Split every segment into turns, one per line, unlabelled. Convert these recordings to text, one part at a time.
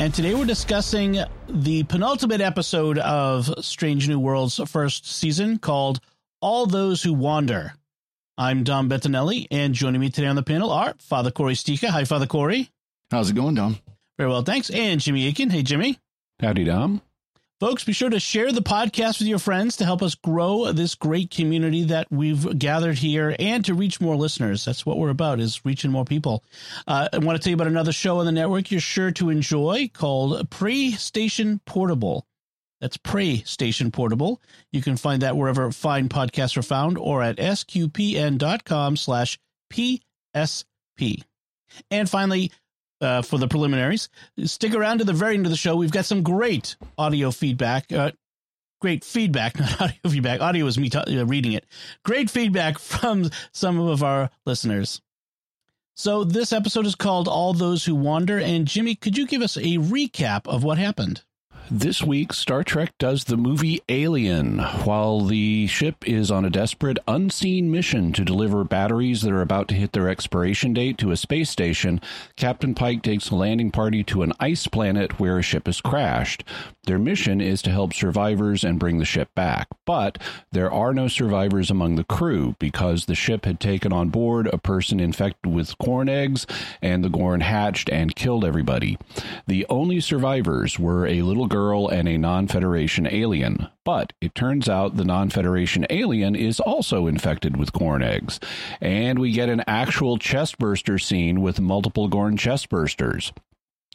And today we're discussing the penultimate episode of Strange New Worlds first season called All Those Who Wander. I'm Dom Bettinelli, and joining me today on the panel are Father Cory Sticha. Hi, Father Cory.
How's it going, Dom?
Very well, thanks. And Jimmy Akin. Hey, Jimmy.
Howdy, Dom.
Folks, be sure to share the podcast with your friends to help us grow this great community that we've gathered here and to reach more listeners. That's what we're about is reaching more people. Uh, I want to tell you about another show on the network you're sure to enjoy called Pray Station Portable. That's Pray Station Portable. You can find that wherever fine podcasts are found or at sqpn.com slash PSP. And finally, uh, for the preliminaries. Stick around to the very end of the show. We've got some great audio feedback. Uh, great feedback, not audio feedback. Audio is me t- uh, reading it. Great feedback from some of our listeners. So this episode is called All Those Who Wander. And Jimmy, could you give us a recap of what happened?
This week, Star Trek does the movie Alien while the ship is on a desperate, unseen mission to deliver batteries that are about to hit their expiration date to a space station. Captain Pike takes a landing party to an ice planet where a ship has crashed. Their mission is to help survivors and bring the ship back, but there are no survivors among the crew because the ship had taken on board a person infected with Gorn eggs, and the Gorn hatched and killed everybody. The only survivors were a little girl girl and a non Federation alien. But it turns out the non Federation alien is also infected with Gorn eggs. And we get an actual chestburster scene with multiple Gorn chestbursters.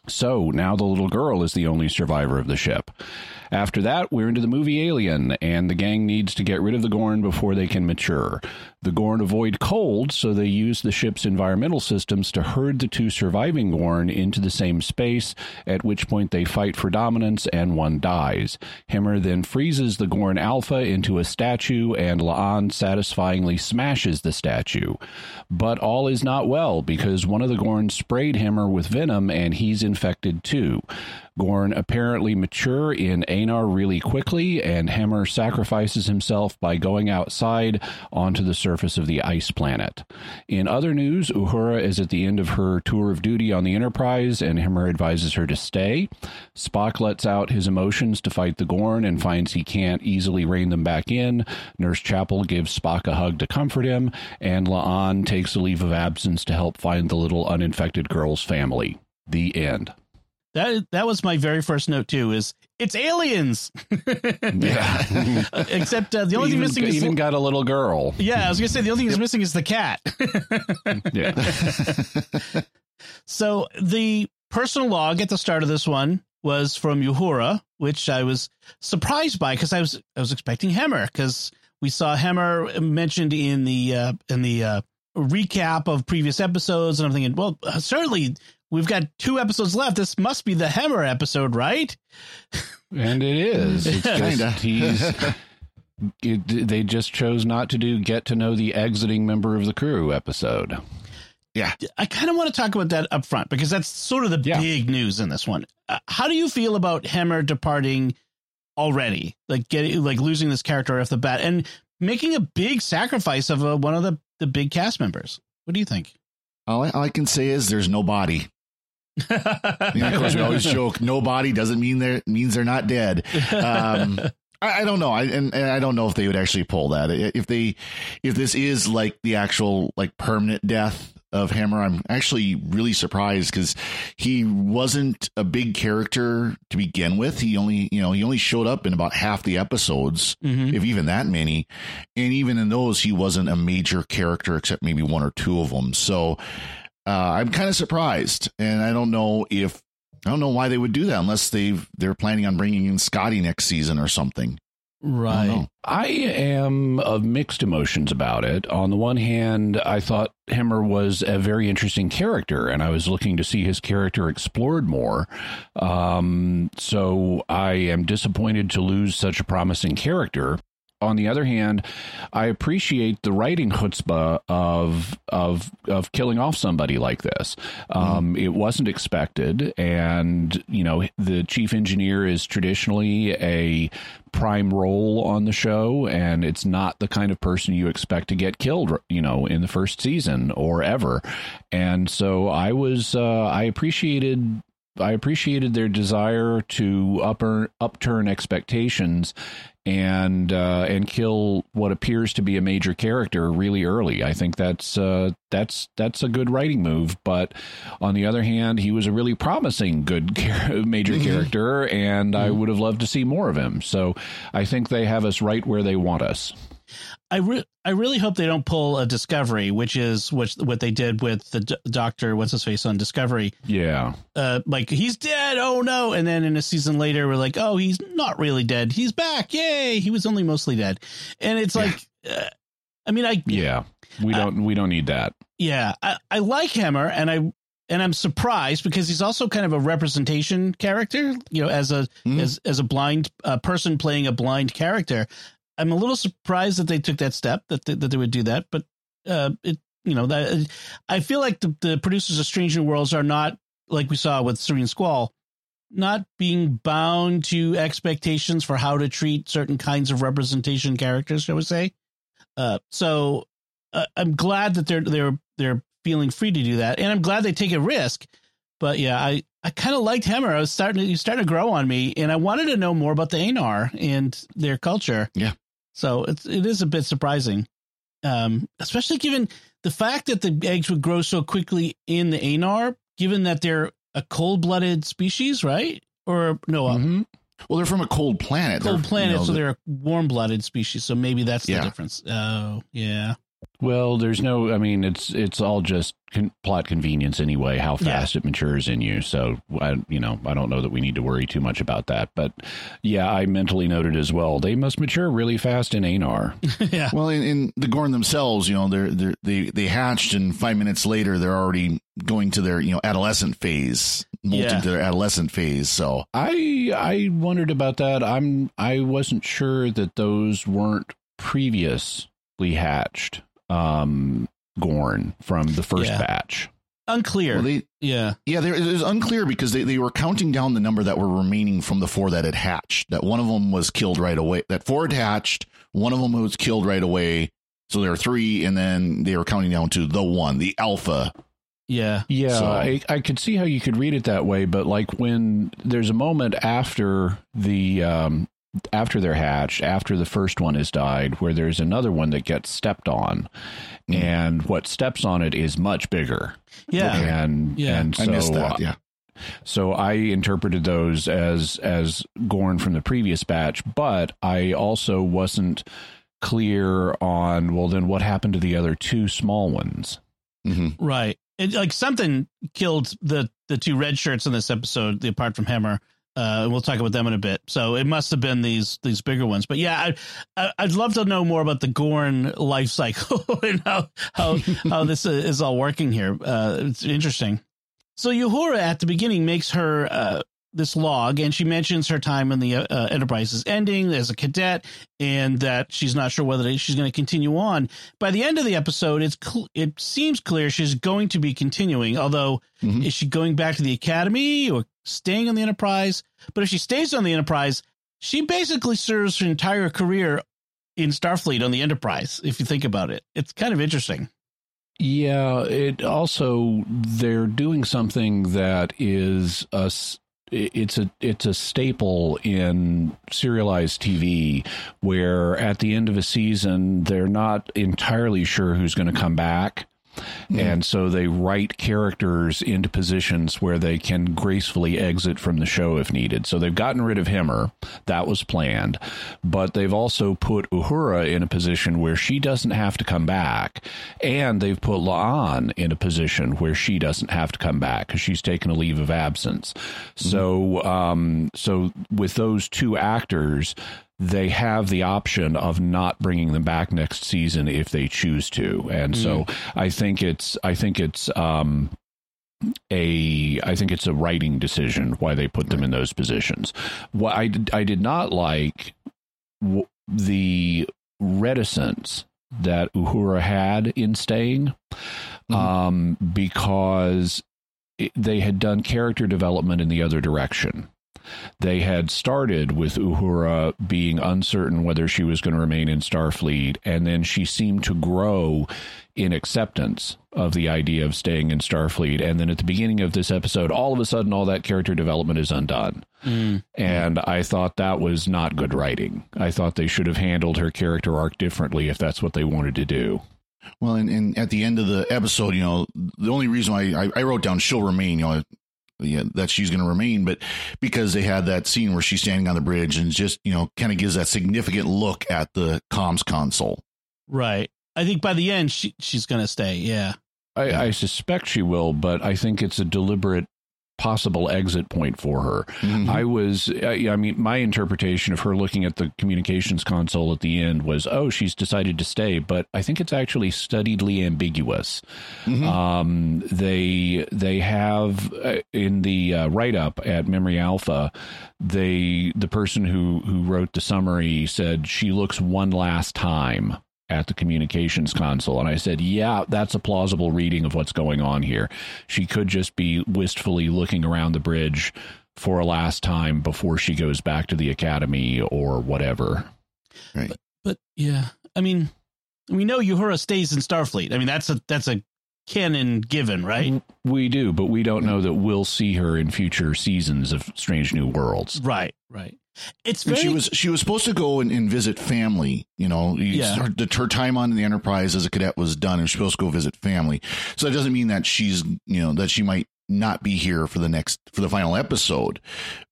So now the little girl is the only survivor of the ship. After that, we're into the movie Alien, and the gang needs to get rid of the Gorn before they can mature. The Gorn avoid cold, so they use the ship's environmental systems to herd the two surviving Gorn into the same space, at which point they fight for dominance and one dies. Hemmer then freezes the Gorn Alpha into a statue, and La'an satisfyingly smashes the statue. But all is not well, because one of the Gorn sprayed Hemmer with venom, and he's infected too. Gorn apparently mature in Aenar really quickly, and Hemmer sacrifices himself by going outside onto the surface of the ice planet. In other news, Uhura is at the end of her tour of duty on the Enterprise, and Hemmer advises her to stay. Spock lets out his emotions to fight the Gorn and finds he can't easily rein them back in. Nurse Chapel gives Spock a hug to comfort him, and La'an takes a leave of absence to help find the little uninfected girl's family. The end.
That that was my very first note too. Is it's aliens?
yeah.
Except uh, the only
even,
thing missing is
even got a little girl.
Yeah, I was gonna say the only thing that's missing is the cat.
yeah.
so the personal log at the start of this one was from Uhura, which I was surprised by because I was I was expecting Hemmer because we saw Hemmer mentioned in the uh, in the uh, recap of previous episodes, and I'm thinking, well, certainly we've got two episodes left. This must be the Hemmer episode, right?
And it is. It's just, he's. It, they just chose not to do get to know the exiting member of the crew episode.
Yeah.
I kind of want to talk about that up front because that's sort of the yeah. big news in this one. Uh, how do you feel about Hemmer departing already? Like getting like losing this character off the bat and making a big sacrifice of uh, one of the the big cast members. What do you think?
All I, all I can say is there's no body. of course, we always joke nobody doesn't mean they're means they're not dead. Um, I, I, don't know. I and, and, I don't know if they would actually pull that. If they, if this is like the actual like permanent death of Hemmer, I'm actually really surprised because he wasn't a big character to begin with. He only, you know, he only showed up in about half the episodes, mm-hmm. if even that many. And even in those, he wasn't a major character except maybe one or two of them. So uh, I'm kind of surprised, and I don't know if I don't know why they would do that unless they they're planning on bringing in Scotty next season or something.
Right.
I am of mixed emotions about it. On the one hand, I thought Hemmer was a very interesting character, and I was looking to see his character explored more. Um, so I am disappointed to lose such a promising character on the other hand, I appreciate the writing chutzpah of of of killing off somebody like this. Um, mm. It wasn't expected, and you know the chief engineer is traditionally a prime role on the show, and it's not the kind of person you expect to get killed, you know, in the first season or ever. And so I was uh, I appreciated I appreciated their desire to upper, upturn expectations and uh, and kill what appears to be a major character really early. I think that's uh, that's that's a good writing move. But on the other hand, he was a really promising good major mm-hmm. character, and mm-hmm. I would have loved to see more of him. So I think they have us right where they want us.
I re- I really hope they don't pull a Discovery, which is what what they did with the d- Doctor. What's his face on Discovery?
Yeah,
uh, like he's dead. Oh no! And then in a season later, we're like, oh, he's not really dead. He's back. Yay! He was only mostly dead. And it's like, uh, I mean, I
yeah, we don't uh, we don't need that.
Yeah, I, I like Hemmer, and I and I'm surprised because he's also kind of a representation character. You know, as a mm. as as a blind uh, person playing a blind character. I'm a little surprised that they took that step that they, that they would do that, but uh, it you know that I feel like the, the producers of Strange New Worlds are not like we saw with Serene Squall, not being bound to expectations for how to treat certain kinds of representation characters, shall we say? Uh, so uh, I'm glad that they're they're they're feeling free to do that, and I'm glad they take a risk. But yeah, I I kind of liked Hemmer. I was starting to, starting to grow on me, and I wanted to know more about the Aenar and their culture.
Yeah.
So it's it is a bit surprising, um, especially given the fact that the eggs would grow so quickly in the Aenar, given that they're a cold blooded species, right? Or no? Uh,
mm-hmm. Well, they're from a cold planet.
Cold they're, planet, you know, so they're a warm blooded species. So maybe that's yeah. the difference. Oh, yeah.
Well, there's no. I mean, it's it's all just con- plot convenience anyway. How fast yeah. it matures in you. So, I, you know, I don't know that we need to worry too much about that. But yeah, I mentally noted as well. They must mature really fast in Aenar.
yeah.
Well, in, in, the Gorn themselves, you know, they're, they're they they hatched, and five minutes later, they're already going to their you know adolescent phase, molting yeah. to their adolescent phase. So
I I wondered about that. I'm I wasn't sure that those weren't previously hatched um, Gorn from the first yeah. batch.
Unclear. Well, they, yeah.
Yeah, it was unclear because they, they were counting down the number that were remaining from the four that had hatched. That one of them was killed right away. That four had hatched. One of them was killed right away. So there are three, and then they were counting down to the one, the alpha.
Yeah.
Yeah. So. I, I could see how you could read it that way, but like when there's a moment after the um, after they're hatched, after the first one has died, where there's another one that gets stepped on, mm. and what steps on it is much bigger.
Yeah,
and
yeah,
and so,
I missed that. Yeah.
So I interpreted those as as Gorn from the previous batch, but I also wasn't clear on well then what happened to the other two small ones.
Mm-hmm. Right. It, like something killed the the two red shirts in this episode, apart from Hemmer. Uh, we'll talk about them in a bit. So it must have been these these bigger ones. But yeah, I, I would love to know more about the Gorn life cycle and how how how this is all working here. Uh, it's interesting. So Uhura at the beginning makes her uh, this log, and she mentions her time in the uh, Enterprise is ending as a cadet, and that she's not sure whether she's going to continue on. By the end of the episode, it's cl- it seems clear she's going to be continuing. Although, mm-hmm. is she going back to the Academy or staying on the Enterprise? But if she stays on the Enterprise, she basically serves her entire career in Starfleet on the Enterprise. If you think about it, it's kind of interesting.
Yeah, it also they're doing something that is a it's a it's a staple in serialized TV where at the end of a season they're not entirely sure who's going to come back Mm-hmm. And so they write characters into positions where they can gracefully exit from the show if needed. So they've gotten rid of Hemmer. That was planned. But they've also put Uhura in a position where she doesn't have to come back. And they've put La'an in a position where she doesn't have to come back because she's taken a leave of absence. Mm-hmm. So, um, so with those two actors, they have the option of not bringing them back next season if they choose to, and so I think it's I think it's um, a I think it's a writing decision why they put them in those positions. What I did, I did not like w- the reticence that Uhura had in staying, um, because it, they had done character development in the other direction. They had started with Uhura being uncertain whether she was going to remain in Starfleet, and then she seemed to grow in acceptance of the idea of staying in Starfleet. And then at the beginning of this episode, all of a sudden, all that character development is undone. Mm. And I thought that was not good writing. I thought they should have handled her character arc differently if that's what they wanted to do.
Well, and, and at the end of the episode, you know, the only reason why I, I wrote down she'll remain, you know, yeah, that she's going to remain, but because they had that scene where she's standing on the bridge and just, you know, kind of gives that significant look at the comms console.
Right. I think by the end she she's gonna stay. Yeah.
I, I suspect she will, but I think it's a deliberate possible exit point for her.
Mhm.
I was, I, I mean, my interpretation of her looking at the communications console at the end was, oh, she's decided to stay, but I think it's actually studiedly ambiguous.
Mhm.
Um, they they have uh, in the uh, write up at Memory Alpha, they the person who who wrote the summary said she looks one last time at the communications console and I said, "Yeah, that's a plausible reading of what's going on here. She could just be wistfully looking around the bridge for a last time before she goes back to the academy or whatever."
But yeah. I mean we know Uhura stays in Starfleet. I mean that's a that's a canon given, right?
We do, but we don't know that we'll see her in future seasons of Strange New Worlds.
Right, right. It's
And
very
she was she was supposed to go and, and visit family. You know,
Yeah.
her, the, her time on the Enterprise as a cadet was done, and she's supposed to go visit family. So that doesn't mean that she's you know that she might not be here for the next for the final episode,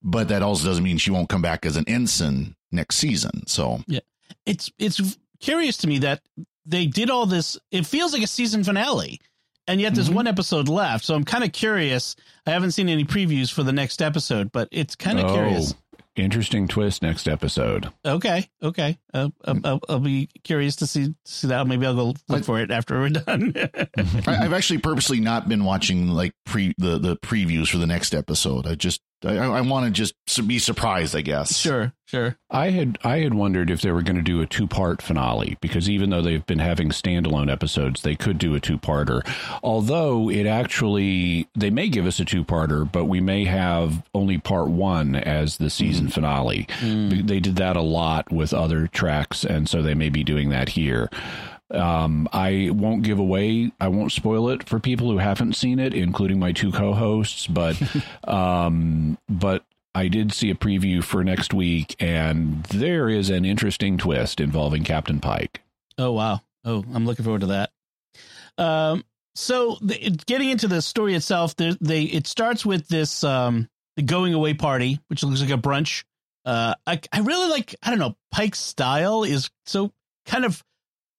but that also doesn't mean she won't come back as an ensign next season. So yeah,
it's it's curious to me that they did all this. It feels like a season finale, and yet there's
Mhm.
one episode left. So I'm kind of curious. I haven't seen any previews for the next episode, but it's kind of
Oh,
curious.
Interesting twist next episode.
Okay, okay. Uh, I'll, I'll, I'll be curious to see see that. Maybe I'll go look for it after we're done.
I, I've actually purposely not been watching like pre the the previews for the next episode. I just I, I want to just be surprised. I guess.
sure, sure.
I had I had wondered if they were going to do a two part finale because even though they've been having standalone episodes, they could do a two parter. Although it actually they may give us a two parter, but we may have only part one as the season mm. finale. Mm. They did that a lot with other Treks, and so they may be doing that here. Um, I won't give away, I won't spoil it for people who haven't seen it, including my two co-hosts. But, um, but I did see a preview for next week, and there is an interesting twist involving Captain Pike.
Oh wow. Oh, I'm looking forward to that. Um, so the, getting into the story itself, there, they it starts with this um the going away party, which looks like a brunch. Uh, I I really like I don't know Pike's style is so kind of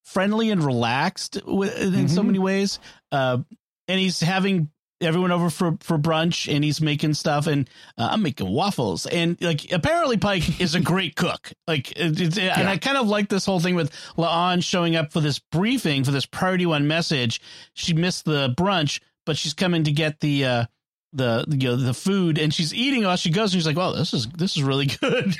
friendly and relaxed in so
Mhm.
many ways. Uh, and he's having everyone over for for brunch, and he's making stuff, and uh, I'm making waffles, and like apparently Pike is a great cook. Like, it, it's and I kind of like this whole thing with La'an showing up for this briefing for this priority one message. She missed the brunch, but she's coming to get the. uh the you know, the food and she's eating while she goes and she's like, "Well, this is this is really good."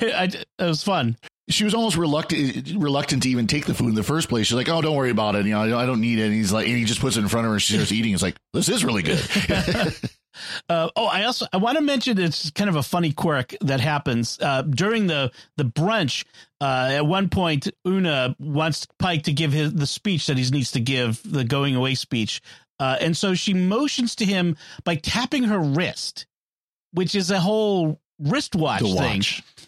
I, it was fun.
She was almost reluctant reluctant to even take the food in the first place. She's like, "Oh, don't worry about it. You know, I don't, need it." And he's like, and he just puts it in front of her. and She starts eating. It's like, this is really good.
Uh, oh, I also I want to mention it's kind of a funny quirk that happens uh, during the the brunch. Uh, at one point, Una wants Pike to give his the speech that he needs to give, the going away speech, uh, and so she motions to him by tapping her wrist, which is a whole wristwatch thing.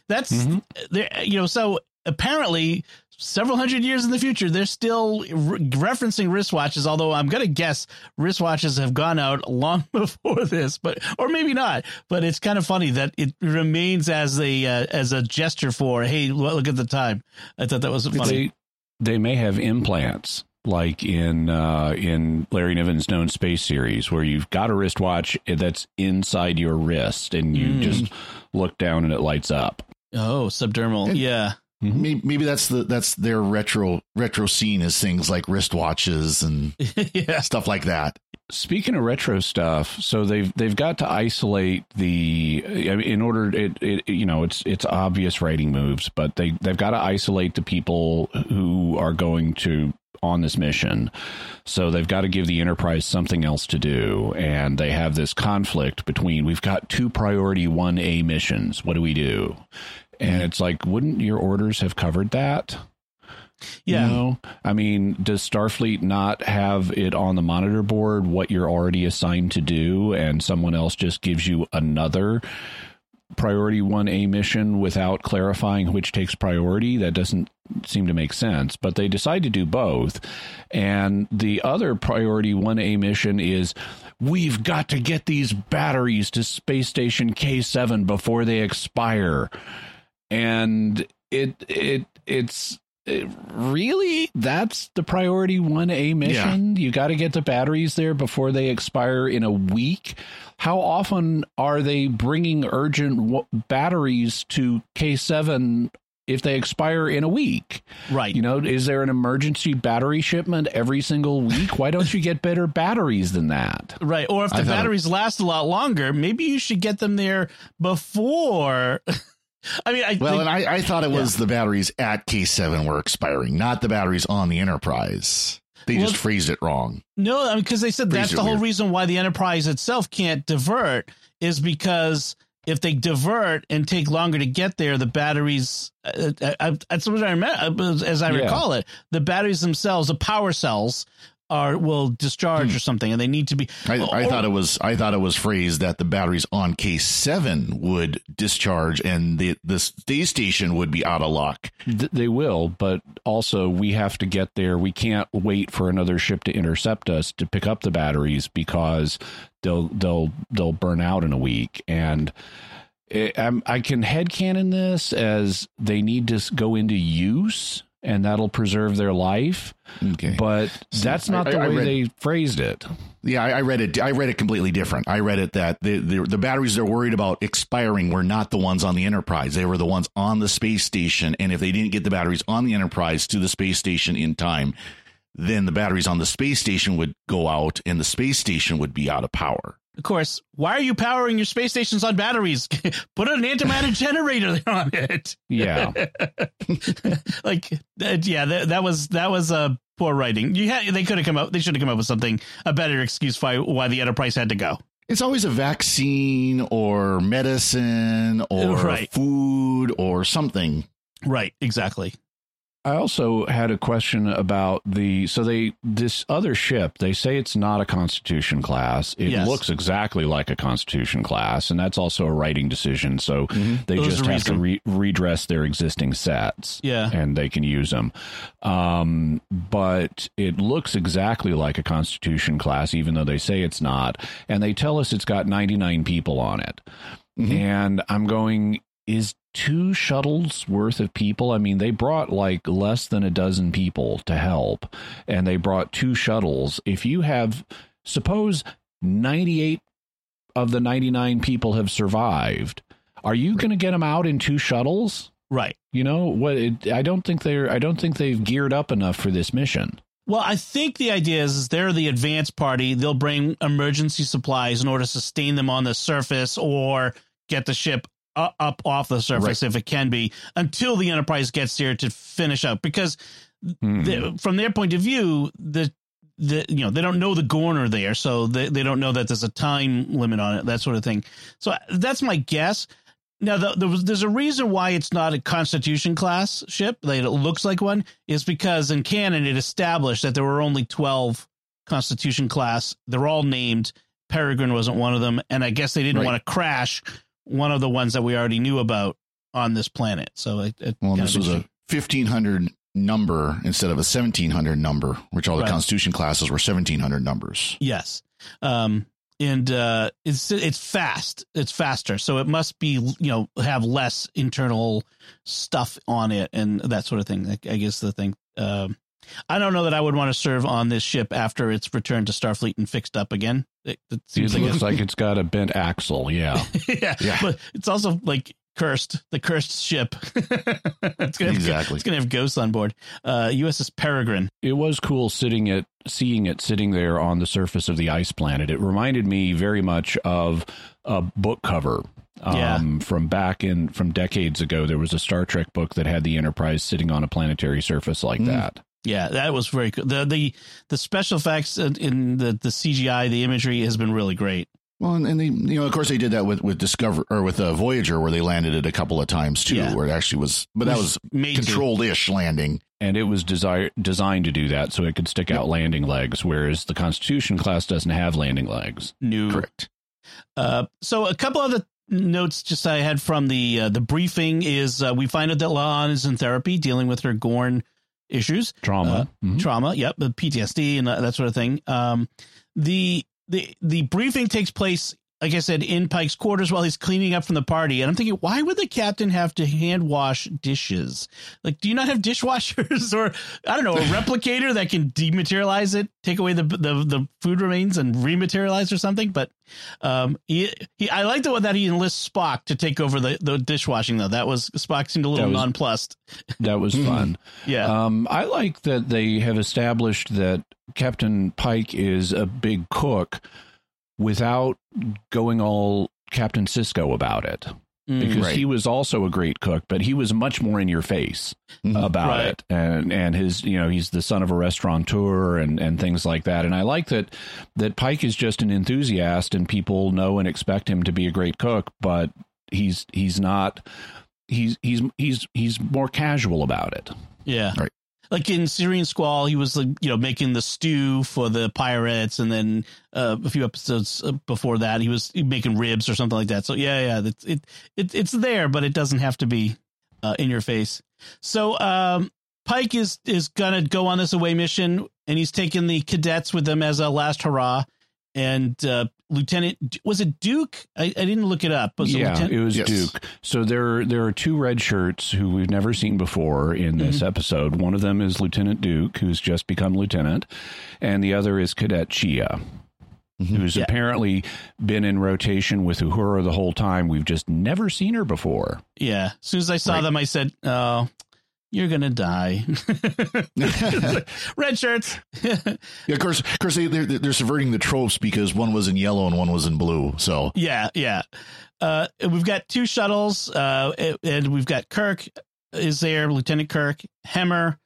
That's
Mhm.
there, you know. So apparently, several hundred years in the future, they're still re- referencing wristwatches. Although I'm gonna guess wristwatches have gone out long before this, but or maybe not. But it's kind of funny that it remains as a uh, as a gesture for hey, look at the time. I thought that was funny.
They, they may have implants like in uh, in Larry Niven's known space series, where you've got a wristwatch that's inside your wrist, and you
Mm.
just look down and it lights up.
Oh, subdermal.
And-
yeah. Mm-hmm.
Maybe, maybe that's the that's their retro retro scene is things like wristwatches and
yeah.
stuff like that.
Speaking of retro stuff, so they've they've got to isolate the in order it, it you know it's it's obvious writing moves, but they they've got to isolate the people who are going to on this mission. So they've got to give the Enterprise something else to do, and they have this conflict between we've got two priority one A missions. What do we do? And it's like, wouldn't your orders have covered that?
Yeah.
You know? I mean, does Starfleet not have it on the monitor board what you're already assigned to do, and someone else just gives you another priority 1A mission without clarifying which takes priority? That doesn't seem to make sense. But they decide to do both. And the other priority 1A mission is we've got to get these batteries to Space Station K7 before they expire. And it, it, it's, it, really that's the priority 1a mission you got to get the batteries there before they expire in a week how often are they bringing urgent w- batteries to k7 if they expire in a week
Right.
you know is there an emergency battery shipment every single week why don't you get better batteries than that
Right. Or if the
I thought
batteries last a lot longer, maybe you should get them there before. I mean, I
Well,
think,
and I, I thought it was the batteries at K7 were expiring, not the batteries on the Enterprise. They
Well-
just phrased it wrong.
no, I mean, because they said that's the whole
weird.
reason why the Enterprise itself can't divert is because if they divert and take longer to get there, the batteries, uh, uh, uh, that's what I remember, as I
Yeah.
recall it, the batteries themselves, the power cells, are will discharge hmm. or something, and they need to be.
I, I
oh.
thought it was I thought it was phrased that the batteries on K7 would discharge and the the space station would be out of luck.
Th- they will, but also we have to get there. We can't wait for another ship to intercept us to pick up the batteries because they'll they'll they'll burn out in a week. And it, I'm, I can headcanon this as they need to go into use, and that'll preserve their life.
Okay.
But that's not
I-
the
I
way
read-
they phrased it.
Yeah, I, I read it. I read it completely different. I read it that the, the the batteries they're worried about expiring were not the ones on the Enterprise. They were the ones on the space station. And if they didn't get the batteries on the Enterprise to the space station in time, then the batteries on the space station would go out, and the space station would be out of power.
Of course, why are you powering your space stations on batteries? Put an antimatter generator on it.
Yeah.
like, uh, yeah, that, that was that was uh, poor writing. You had they could have come up. They should have come up with something a better excuse why why the Enterprise had to go.
It's always a vaccine or medicine or
Right.
food or something.
Right. Exactly.
I also had a question about the so they this other ship they say it's not a constitution class it
Yes.
looks exactly like a constitution class and that's also a writing decision so they
Mm-hmm. There's
just
a
have to re- redress their existing sets
Yeah.
and they can use them um, but it looks exactly like a constitution class even though they say it's not and they tell us it's got 99 people on it
Mhm.
and I'm going, is two shuttles worth of people? I mean, they brought like less than a dozen people to help, and they brought two shuttles. If you have, suppose 98 of the 99 people have survived, are you going to get them out in two shuttles?
Right.
You know what? It, I don't think they're. I don't think they've geared up enough for this mission.
Well, I think the idea is, is they're the advanced party. They'll bring emergency supplies in order to sustain them on the surface or get the ship up off the surface if it can be until the Enterprise gets here to finish up. Because
Hmm.
the, from their point of view, the the you know they don't know the Gorn are there, so they, they don't know that there's a time limit on it, that sort of thing. So that's my guess. Now, the, there was, there's a reason why it's not a Constitution class ship. That it looks like one is because in canon it established that there were only twelve Constitution class. They're all named. Peregrine wasn't one of them, and I guess they didn't
Right.
want to crash one of the ones that we already knew about on this planet. So it, it
Well, this was a 1500 number instead of a 1700 number, which all the
Right.
Constitution classes were 1700 numbers.
Yes. Um, and uh, it's it's fast. It's faster, so it must be you know have less internal stuff on it and that sort of thing. I, I guess the thing. Um, I don't know that I would want to serve on this ship after it's returned to Starfleet and fixed up again. It, it
It
seems like
looks like it's got a bent axle. Yeah.
yeah.
Yeah.
but it's also like cursed, the cursed ship. it's gonna have,
Exactly.
It's gonna have ghosts on board. Uh, USS Peregrine.
It was cool sitting it, seeing it sitting there on the surface of the ice planet. It reminded me very much of a book cover. Um, from back in from decades ago, there was a Star Trek book that had the Enterprise sitting on a planetary surface like
Mm.
that.
Yeah, that was very cool. The the the special effects in- in the the CGI, the imagery has been really great.
Well, and, and they, you know, of course, they did that with with Discover or with uh, Voyager, where they landed it a couple of times too,
Yeah.
where it actually was, but that was
Made
controlled ish landing.
and it was desire, designed to do that so it could stick out landing legs whereas the constitution class doesn't have landing legs
new.
Correct.
Uh, so a couple of the notes just I had from the uh, the briefing is uh, we find out that La'an is in therapy dealing with her Gorn issues,
trauma Mhm.
trauma, yep, the PTSD and that, that sort of thing. Um, the the the briefing takes place. Like I said, in Pike's quarters while he's cleaning up from the party, and I'm thinking, why would the captain have to hand wash dishes? Like, do you not have dishwashers or I don't know a replicator that can dematerialize it, take away the the, the food remains and rematerialize or something? But um, he, he I like the one that he enlists Spock to take over the, the dishwashing though. That was Spock seemed a little
That was-
nonplussed.
that was fun
Yeah,
um, i like that they have established that captain pike is a big cook without going all captain Sisko about it
Mm.
because
Right.
he was also a great cook but he was much more in your face
Mhm.
about
Right.
it and and his you know he's the son of a restaurateur and and things like that and i like that that pike is just an enthusiast and people know and expect him to be a great cook but he's he's not he's he's he's he's more casual about it
Yeah.
Right.
Like in Serene Squall, he was like, you know, making the stew for the pirates. And then uh, a few episodes uh, before that, he was making ribs or something like that. So, yeah, yeah, it's, it, it, it's there, but it doesn't have to be uh, in your face. So, um, Pike is, is to go on this away mission and he's taking the cadets with him as a last hurrah. And uh, Lieutenant, was it Duke? I, I didn't look it up. Was it
yeah
Lieutenant?
it was
Yes.
duke so there there are two red shirts who we've never seen before in this
Mm-hmm.
episode one of them is lieutenant duke who's just become lieutenant and the other is cadet chia
Mhm.
who's
Yeah.
apparently been in rotation with Uhura the whole time. We've just never seen her before.
Yeah. As soon as I saw
Right.
them, I said, "Oh, you're gonna die." Red shirts.
Yeah, of course, of course, they, they're they're subverting the tropes because one was in yellow and one was in blue. So
yeah, yeah. Uh, we've got two shuttles, uh, and we've got Kirk is there, Lieutenant Kirk, Hemmer,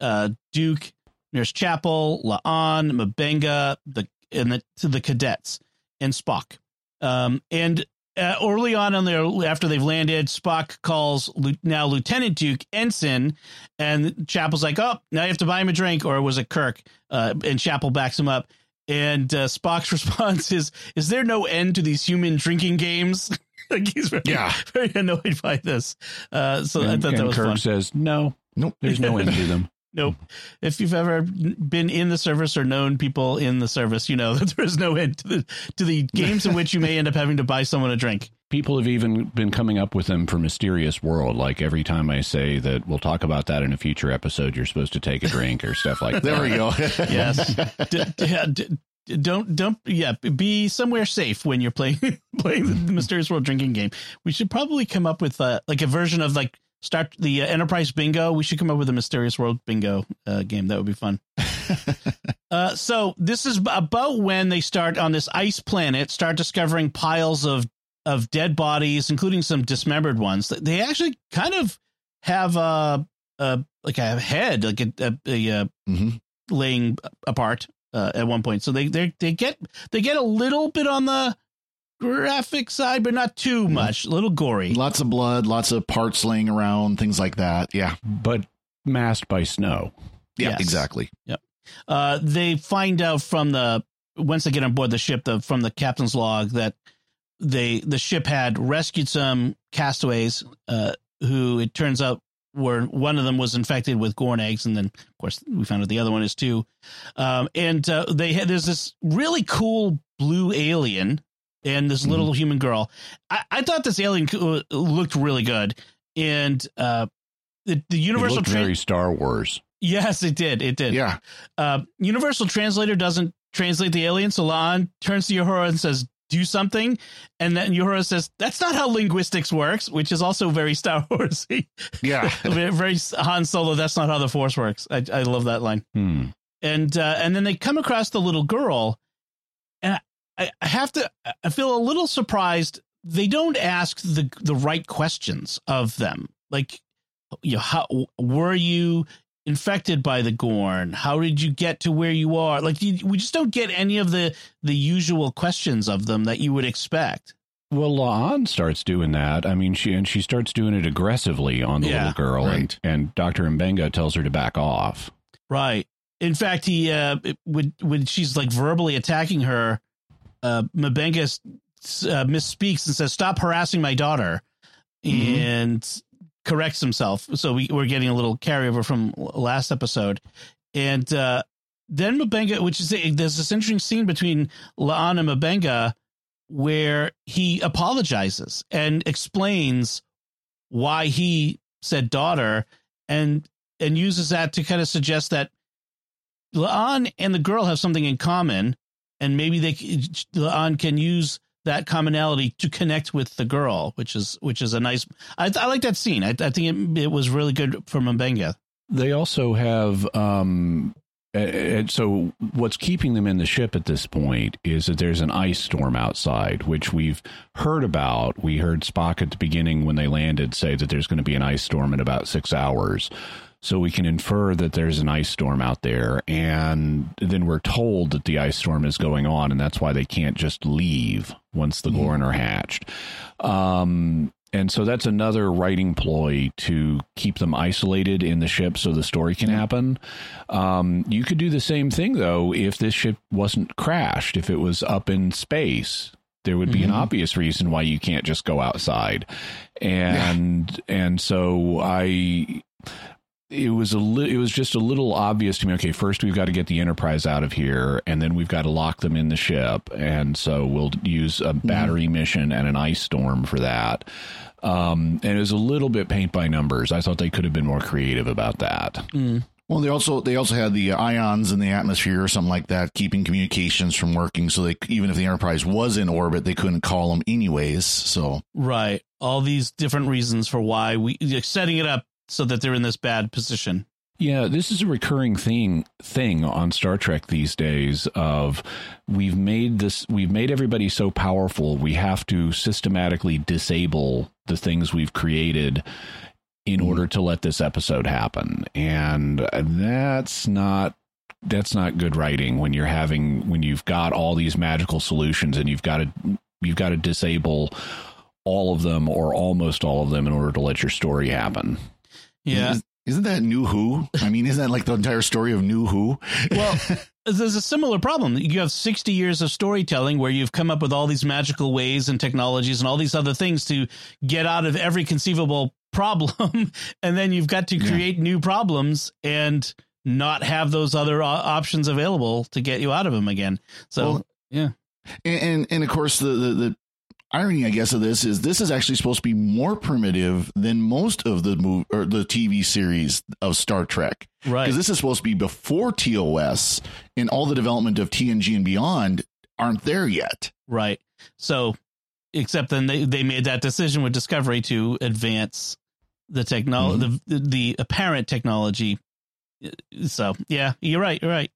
uh, Duke, Nurse Chapel, La'an, M'Benga, the and the to the cadets and Spock. Um, and uh, early on on their after they've landed, Spock calls now Lieutenant Duke ensign, and Chapel's like, "Oh, now you have to buy him a drink," or was it Kirk? Uh, and Chapel backs him up, and uh, Spock's response is, "Is there no end to these human drinking games?" like he's very,
Yeah.
very annoyed by this. Uh, so I thought that
and
was
Kirk
fun.
says, "No,
nope.
there's no end to them."
Nope. If you've ever been in the service or known people in the service, you know that there is no end to the to the games in which you may end up having to buy someone a drink.
People have even been coming up with them for Mysterious World. Like every time I say that we'll talk about that in a future episode, you're supposed to take a drink or stuff like that.
There we go.
Yes. D- d- yeah, d- d- don't don't yeah be somewhere safe when you're playing playing the mysterious world drinking game we should probably come up with uh, like a version of like start the uh, enterprise bingo we should come up with a mysterious world bingo uh, game. That would be fun. Uh, so this is about when they start on this ice planet start discovering piles of of dead bodies including some dismembered ones. They actually kind of have a, a like a head like a, a, a, uh
hmm
laying apart uh, at one point. So they they they get they get a little bit on the graphic side, but not too much. A little gory.
Lots of blood, lots of parts laying around, things like that. Yeah,
but masked by snow.
yeah,
Yes.
exactly.
Uh, they find out from the once they get on board the ship, the from the captain's log that they the ship had rescued some castaways uh, who it turns out were one of them was infected with Gorn eggs, and then of course we found out the other one is too. Um, and uh, they had there's this really cool blue alien and this little human girl. I, I thought this alien co- looked really good, and uh, the the
It
Universal
looked
Tran-
very Star Wars.
yes, it did, it did.
Yeah,
Uh, Universal Translator doesn't translate the alien, so La'an turns to Uhura and says do something, and then Uhura says, "That's not how linguistics works," which is also very Star Warsy.
Yeah.
very Han Solo. That's not how the Force works. I, I love that line.
Hmm.
And uh, and then they come across the little girl, I, I have to. I feel a little surprised. They don't ask the the right questions of them. Like, you know, how were you infected by the Gorn? How did you get to where you are? Like, you, we just don't get any of the the usual questions of them that you would expect.
Well, La'an starts doing that. I mean, she and she starts doing it aggressively on the
Yeah,
little girl,
right.
and, and Doctor M'Benga tells her to back off.
Right. In fact, he uh, when when she's like verbally attacking her, uh, M'Benga uh, misspeaks and says, "Stop harassing my daughter,"
Mhm.
and corrects himself. So we, we're getting a little carryover from last episode, and uh, then M'Benga, which is there's this interesting scene between La'an and M'Benga where he apologizes and explains why he said daughter and and uses that to kind of suggest that La'an and the girl have something in common and maybe they on can use that commonality to connect with the girl which is which is a nice I, I like that scene. I, I think it, it was really good for M'Benga.
They also have um and so what's keeping them in the ship at this point is that there's an ice storm outside which we've heard about. We heard spock at the beginning when they landed say that there's going to be an ice storm in about six hours so we can infer that there's an ice storm out there and then we're told that the ice storm is going on and that's why they can't just leave once the Gorn are hatched um and so that's another writing ploy to keep them isolated in the ship so the story can happen. Um, you could do the same thing, though, if this ship wasn't crashed, if it was up in space. There would be an
Mhm.
obvious reason why you can't just go outside. And and so I it was a li- it was just a little obvious to me okay first we've got to get the enterprise out of here and then we've got to lock them in the ship and so we'll use a battery mission and an ice storm for that. Um, and it was a little bit paint by numbers. I thought they could have been more creative about that.
Well, they also they also had the ions in the atmosphere or something like that, keeping communications from working. So they even if the Enterprise was in orbit, they couldn't call them anyways. So.
Right. All these different reasons for why we setting it up so that they're in this bad position
Yeah, this is a recurring thing thing on Star Trek these days of we've made this we've made everybody so powerful we have to systematically disable the things we've created in hmm. order to let this episode happen. And that's not that's not good writing when you're having when you've got all these magical solutions and you've got to you've got to disable all of them or almost all of them in order to let your story happen.
Yeah
Is, isn't that New Who? I mean, isn't that like the entire story of New Who?
Well, there's a similar problem. You have 60 years of storytelling where you've come up with all these magical ways and technologies and all these other things to get out of every conceivable problem. and then you've got to
Yeah.
create new problems and not have those other options available to get you out of them again. So,
Well,
yeah.
and, and and of course the, the the irony, I guess, of this is this is actually supposed to be more primitive than most of the move or the TV series of Star Trek.
Right.
because this is supposed to be before TOS and all the development of TNG and beyond aren't there yet.
Right. So, except then they, they made that decision with Discovery to advance the technology, mm-hmm. the, the apparent technology. So, yeah, you're right. You're right.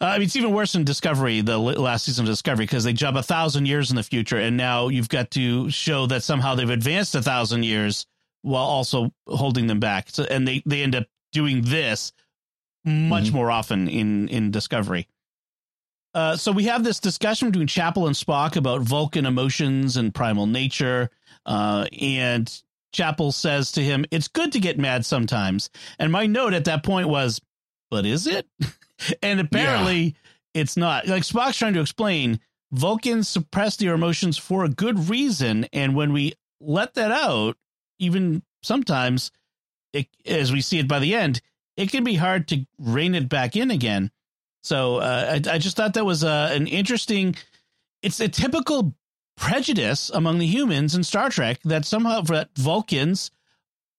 Uh, I mean, it's even worse in Discovery, the last season of Discovery, because they jump a thousand years in the future, and now you've got to show that somehow they've advanced a thousand years while also holding them back. So, and they they end up doing this much
Mhm.
more often in in Discovery. Uh, so we have this discussion between Chapel and Spock about Vulcan emotions and primal nature, uh, and Chapel says to him, "It's good to get mad sometimes." And my note at that point was, "But is it?" and apparently, it's not. Like Spock's trying to explain, Vulcans suppress their emotions for a good reason, and when we let that out, even sometimes, it, as we see it by the end, it can be hard to rein it back in again. So uh, I, I just thought that was uh, an interesting. It's a typical prejudice among the humans in Star Trek that somehow that Vulcans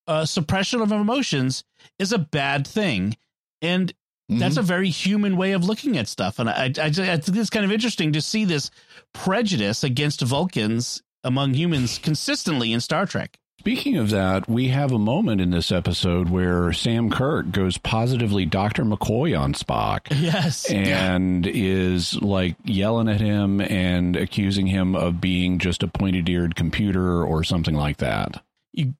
uh, suppression of emotions is a bad thing, and that's mm-hmm. a very human way of looking at stuff, and I, I, I think it's kind of interesting to see this prejudice against Vulcans among humans consistently in Star Trek.
Speaking of that, we have a moment in this episode where Sam Kirk goes positively Dr. McCoy on Spock.
Yes.
And is like yelling at him and accusing him of being just a pointed eared computer or something like that.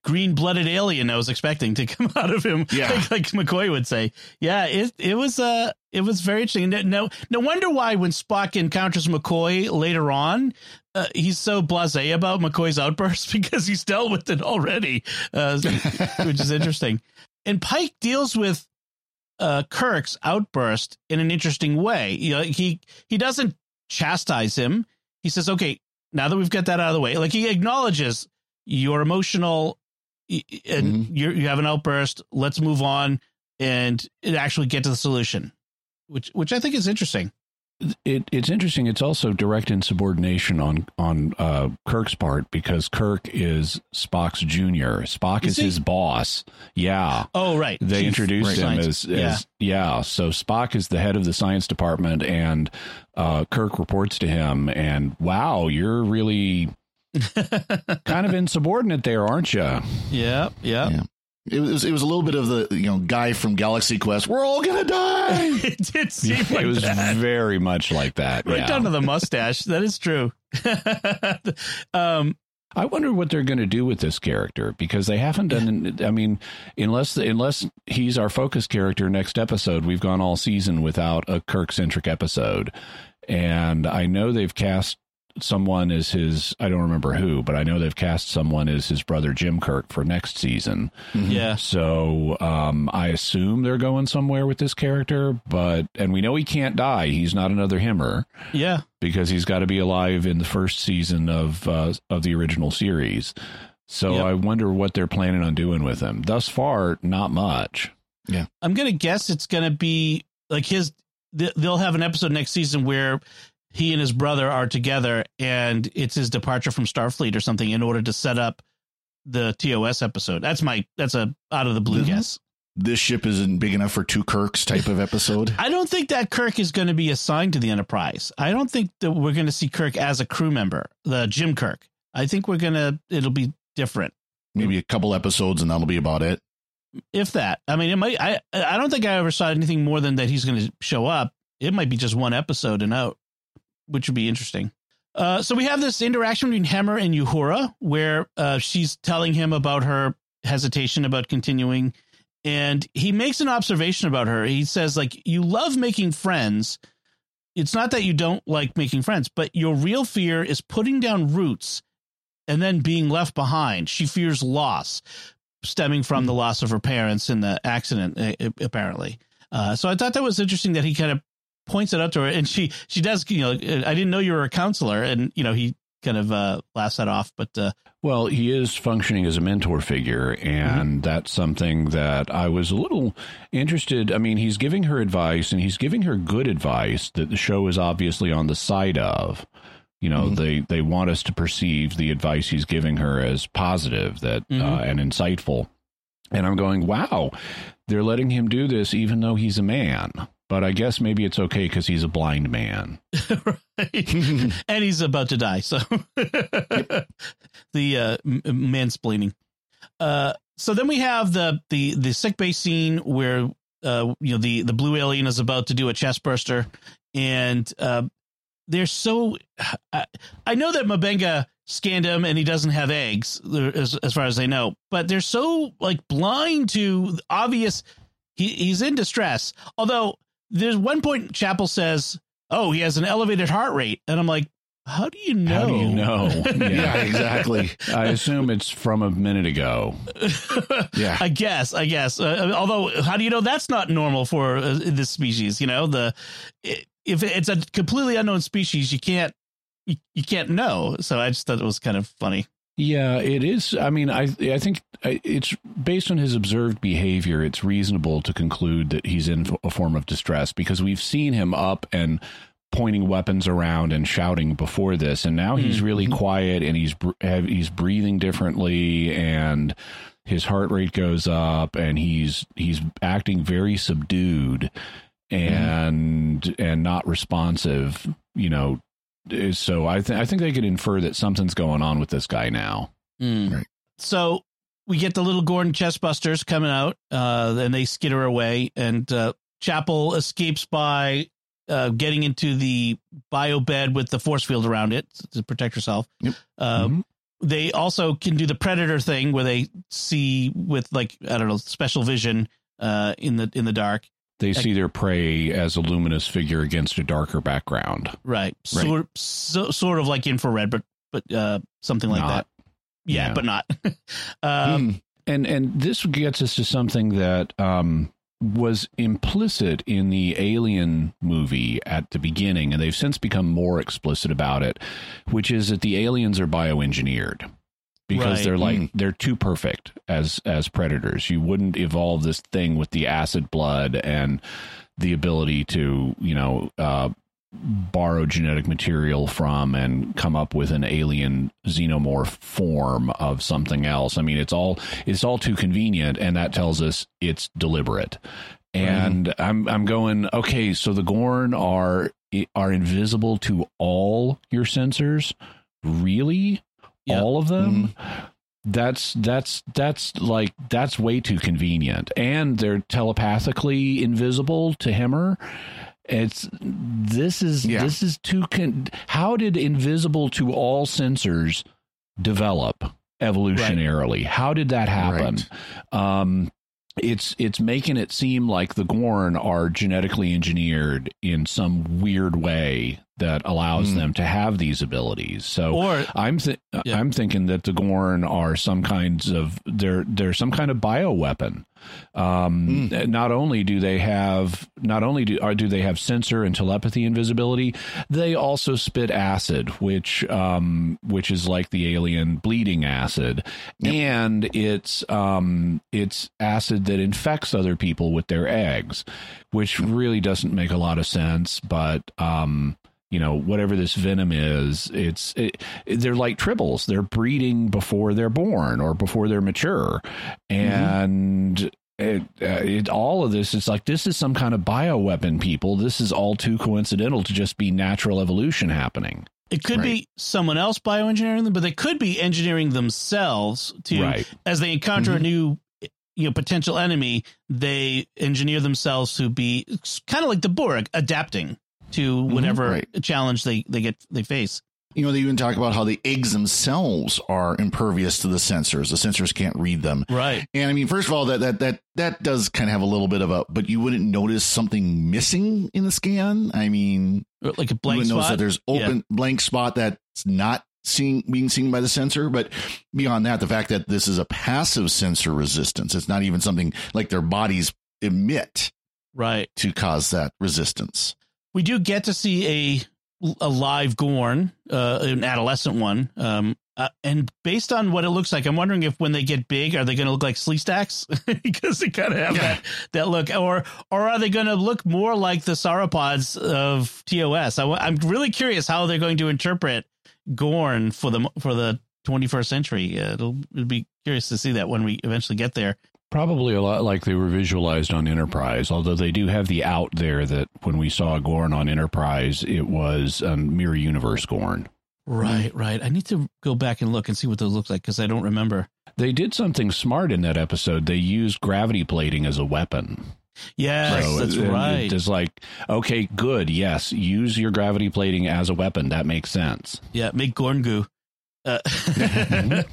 Green blooded alien I was expecting to come out of him.
Yeah.
Like, like McCoy would say. Yeah, it it was uh it was very interesting. No no wonder why when Spock encounters McCoy later on, uh, he's so blasé about McCoy's outburst because he's dealt with it already, uh, which is interesting. And Pike deals with uh, Kirk's outburst in an interesting way. You know, he he doesn't chastise him. He says, "Okay, now that we've got that out of the way, like he acknowledges you're emotional and you're, you have an outburst. Let's move on and actually get to the solution." Which which I think is interesting.
It, it's interesting. It's also direct insubordination on on uh, Kirk's part because Kirk is Spock's junior. Spock
Is
is, his boss. Yeah,
Oh right,
they
Chief
introduced him
Science.
as,
yeah.
as yeah. So Spock is the head of the science department, and uh, Kirk reports to him. And wow, you're really kind of insubordinate there, aren't you?
yeah, yeah.
Yeah. It was it was a little bit of the you know guy from Galaxy Quest. We're all gonna die.
it did seem like
it was
that.
very much like that.
right
yeah.
down to the mustache. That is true. um,
I wonder what they're going to do with this character because they haven't done. I mean, unless unless he's our focus character next episode, we've gone all season without a Kirk centric episode, and I know they've cast someone as his. I don't remember who, but I know they've cast someone as his brother Jim Kirk for next season.
yeah,
So um, I assume they're going somewhere with this character, but and we know he can't die. He's not another Hemmer
yeah.
because he's got to be alive in the first season of uh, of the original series. So
Yep.
I wonder what they're planning on doing with him. Thus far, not much. Yeah.
I'm gonna guess it's gonna be like his. They'll have an episode next season where he and his brother are together, and it's his departure from Starfleet or something in order to set up the TOS episode. That's my that's a out of the blue
Mhm.
guess.
this ship isn't big enough for two Kirks type of episode.
I don't think that Kirk is going to be assigned to the Enterprise. I don't think that we're going to see Kirk as a crew member, the Jim Kirk. I think we're gonna it'll be different.
Maybe a couple episodes and that'll be about it.
if that. I mean, it might. I I don't think I ever saw anything more than that he's going to show up. It might be just one episode and out, which would be interesting. Uh, so we have this interaction between Hemmer and Uhura, where uh, she's telling him about her hesitation about continuing, and he makes an observation about her. He says, like, you love making friends. It's not that you don't like making friends, but your real fear is putting down roots and then being left behind. She fears loss stemming from the loss of her parents in the accident, apparently. Uh, so I thought that was interesting that he kind of points it out to her, and she she does. You know, I didn't know you were a counselor, and you know he kind of uh, laughs that off. But uh,
Well, he is functioning as a mentor figure, and that's something that I was a little interested. I mean, he's giving her advice, and he's giving her good advice that the show is obviously on the side of. You know,
Mhm.
they they want us to perceive the advice he's giving her as positive, that uh,
Mhm.
and insightful. And I'm going, wow, they're letting him do this, even though he's a man. But I guess maybe it's okay because he's a blind man.
and he's about to die. So the uh, mansplaining. Uh, so then we have the the the sick bay scene where uh, you know the the blue alien is about to do a chest burster, and uh, they're so. I, I know that M'Benga scanned him and he doesn't have eggs as, as far as they know, but they're so like blind to obvious. He, he's in distress. Although there's one point Chapel says, "Oh, he has an elevated heart rate," and I'm like, "How do you know?
How do you know?
Yeah, exactly.
I assume it's from a minute ago.
Yeah.
I guess. I guess. Uh, although, how do you know that's not normal for uh, this species? You know, the if it's a completely unknown species, you can't you, you can't know. So I just thought it was kind of funny.
Yeah, it is. I mean, I I think it's based on his observed behavior. It's reasonable to conclude that he's in a form of distress because we've seen him up and pointing weapons around and shouting before this, and now he's mm-hmm. really quiet and he's he's breathing differently and his heart rate goes up and he's he's acting very subdued. Mm-hmm. and and not responsive. You know, so I think I think they could infer that something's going on with this guy now.
Mm.
Right.
So we get the little Gorn chestbusters coming out, uh, and they skitter away, and uh, Chapel escapes by uh, getting into the bio bed with the force field around it to protect herself.
Yep.
Uh,
Mhm.
They also can do the predator thing where they see with like I don't know special vision uh, in the in the dark.
They see their prey as a luminous figure against a darker background.
Right.
Right.
Sort so, sort of like infrared, but but uh, something like
Not.
that. Yeah,
Yeah.
but not. um,
Hmm.
and and this gets us to something that um, was implicit in the Alien movie at the beginning, and they've since become more explicit about it, which is that the aliens are bioengineered because
Right.
they're like
Mm.
they're too perfect as as predators. You wouldn't evolve this thing with the acid blood and the ability to you know. Uh, borrow genetic material from and come up with an alien xenomorph form of something else. I mean, it's all it's all too convenient, and that tells us it's deliberate. And I'm I'm going okay. So the Gorn are are invisible to all your sensors, really,
Yep.
all of them. That's that's that's like that's way too convenient, and they're telepathically invisible to Hemmer. It's this is
Yeah.
this is too. Con- How did invisible to all sensors develop evolutionarily? How did that happen? Um, it's it's making it seem like the Gorn are genetically engineered in some weird way that allows
Hmm.
them to have these abilities. So
or
I'm th-
Yeah.
I'm thinking that the Gorn are some kinds of they're they're some kind of bioweapon. Um, Not only do they have not only do are do they have sensor and telepathy invisibility, they also spit acid, which um, which is like the alien bleeding acid, and it's um, it's acid that infects other people with their eggs, which really doesn't make a lot of sense, but um, you know whatever this venom is it's it, they're like tribbles. They're breeding before they're born or before they're mature. And it, uh, it all of this is like this is some kind of bioweapon people. This is all too coincidental to just be natural evolution happening.
It could be someone else bioengineering them, but they could be engineering themselves to
right.
as they encounter a new you know potential enemy, they engineer themselves to be kind of like the Borg, adapting to mm-hmm. whatever
right.
challenge they they get they face.
You know, they even talk about how the eggs themselves are impervious to the sensors. The sensors can't read them.
Right.
And I mean, first of all, that that that that does kind of have a little bit of a, but you wouldn't notice something missing in the scan. I mean,
Like a
you
blank
wouldn't notice that there's open blank spot that's not seeing being seen by the sensor. But beyond that, the fact that this is a passive sensor resistance, it's not even something like their bodies emit
right.
to cause that resistance.
We do get to see a a live Gorn, uh, an adolescent one. Um, uh, and based on what it looks like, I'm wondering if when they get big, are they going to look like Sleestaks because they kind of have
Yeah.
that that look, or or are they going to look more like the sauropods of TOS? I, am really curious how they're going to interpret Gorn for the for the 21st century. Uh, it'll, it'll be curious to see that when we eventually get there.
Probably a lot like they were visualized on Enterprise, although they do have the out there that when we saw Gorn on Enterprise, it was a mirror universe Gorn.
Right, right. I need to go back and look and see what those look like because I don't remember.
They did something smart in that episode. They used gravity plating as a weapon.
Yes,
So
that's
it-
right.
It's like, okay, good. Yes, use your gravity plating as a weapon. That makes sense.
Yeah, make Gorn goo. Uh,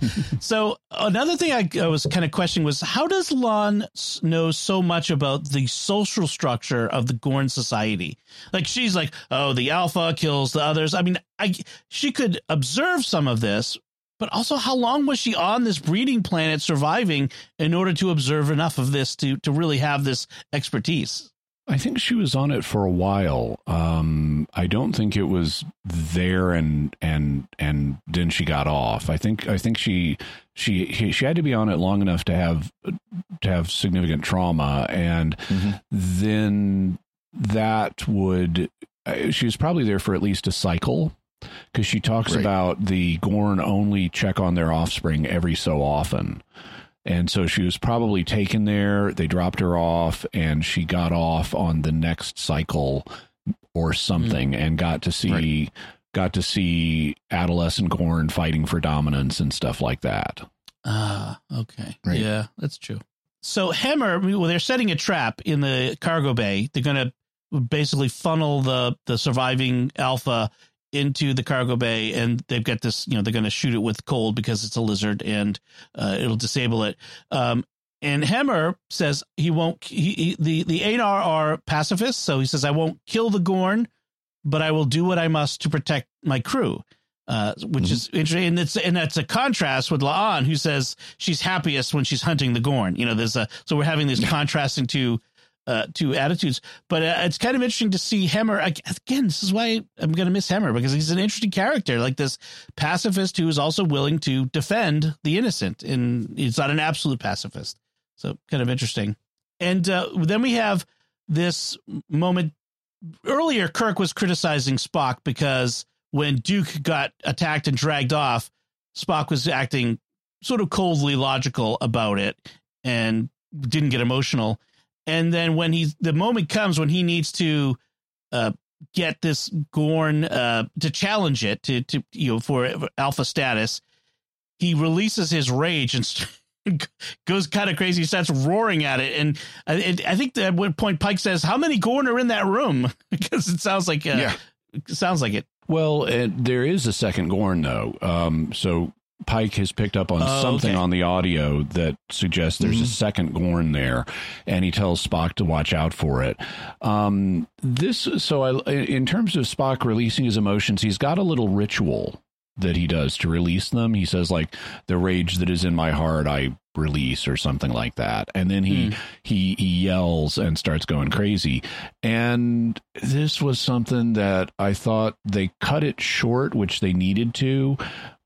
so another thing I, I was kind of questioning was how does La'an know so much about the social structure of the Gorn society? Like she's like, oh, the alpha kills the others. I mean, I she could observe some of this, but also how long was she on this breeding planet surviving in order to observe enough of this to to really have this expertise?
I think she was on it for a while. Um, I don't think it was there and and and then she got off. I think I think she she she had to be on it long enough to have to have significant trauma, and
Mhm.
then that would uh, she was probably there for at least a cycle because she talks
Right.
about the Gorn only check on their offspring every so often. And so she was probably taken there. They dropped her off, and she got off on the next cycle or something, and got to see
Right.
got to see adolescent Gorn fighting for dominance and stuff like that.
Ah, okay.
Right.
Yeah, that's true. So Hemmer, well, they're setting a trap in the cargo bay. They're going to basically funnel the the surviving Alpha into the cargo bay, and they've got this. You know, they're going to shoot it with cold because it's a lizard, and uh, it'll disable it. Um, and Hemmer says he won't. He, he, the the Aenar are pacifists, so he says I won't kill the Gorn, but I will do what I must to protect my crew. Uh, which is interesting, and it's and that's a contrast with La'an, who says she's happiest when she's hunting the Gorn. You know, there's a so we're having these contrasting two uh, two attitudes, but uh, it's kind of interesting to see Hemmer again. This is why I'm going to miss Hemmer because he's an interesting character, like this pacifist who is also willing to defend the innocent, and he's not an absolute pacifist. So kind of interesting. And uh, then we have this moment earlier. Kirk was criticizing Spock because when Duke got attacked and dragged off, Spock was acting sort of coldly logical about it and didn't get emotional. And then when he the moment comes when he needs to uh, get this Gorn uh, to challenge it to to you know for alpha status, he releases his rage and. st- Goes kind of crazy, starts roaring at it, and I, it, I think at one point Pike says, "How many Gorn are in that room?" because it sounds like uh,
Yeah.
it sounds like it.
Well, uh, there is a second Gorn though. Um, so Pike has picked up on
Oh,
something
okay.
on the audio that suggests there's
Mhm.
a second Gorn there, and he tells Spock to watch out for it. Um, this, so I, in terms of Spock releasing his emotions, he's got a little ritual that he does to release them. He says like the rage that is in my heart, I release or something like that. And then he he he yells and starts going crazy. And this was something that I thought they cut it short, which they needed to,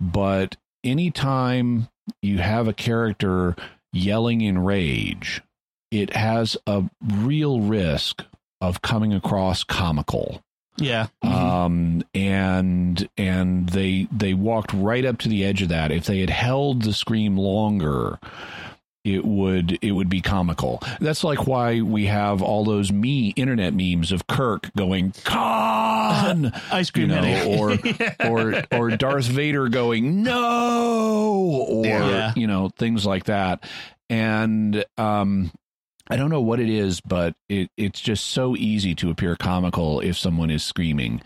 but anytime you have a character yelling in rage, it has a real risk of coming across comical.
Yeah,
um and and they they walked right up to the edge of that. If they had held the scream longer it would it would be comical. That's like why we have all those me internet memes of kirk going Khan!
Ice
you
cream
know
headache.
or or or darth vader going no! or
Yeah.
you know things like that. And um I don't know what it is, but it, it's just so easy to appear comical if someone is screaming,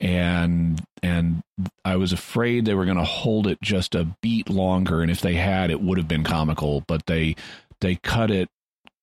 and and I was afraid they were going to hold it just a beat longer, and if they had, it would have been comical. But they they cut it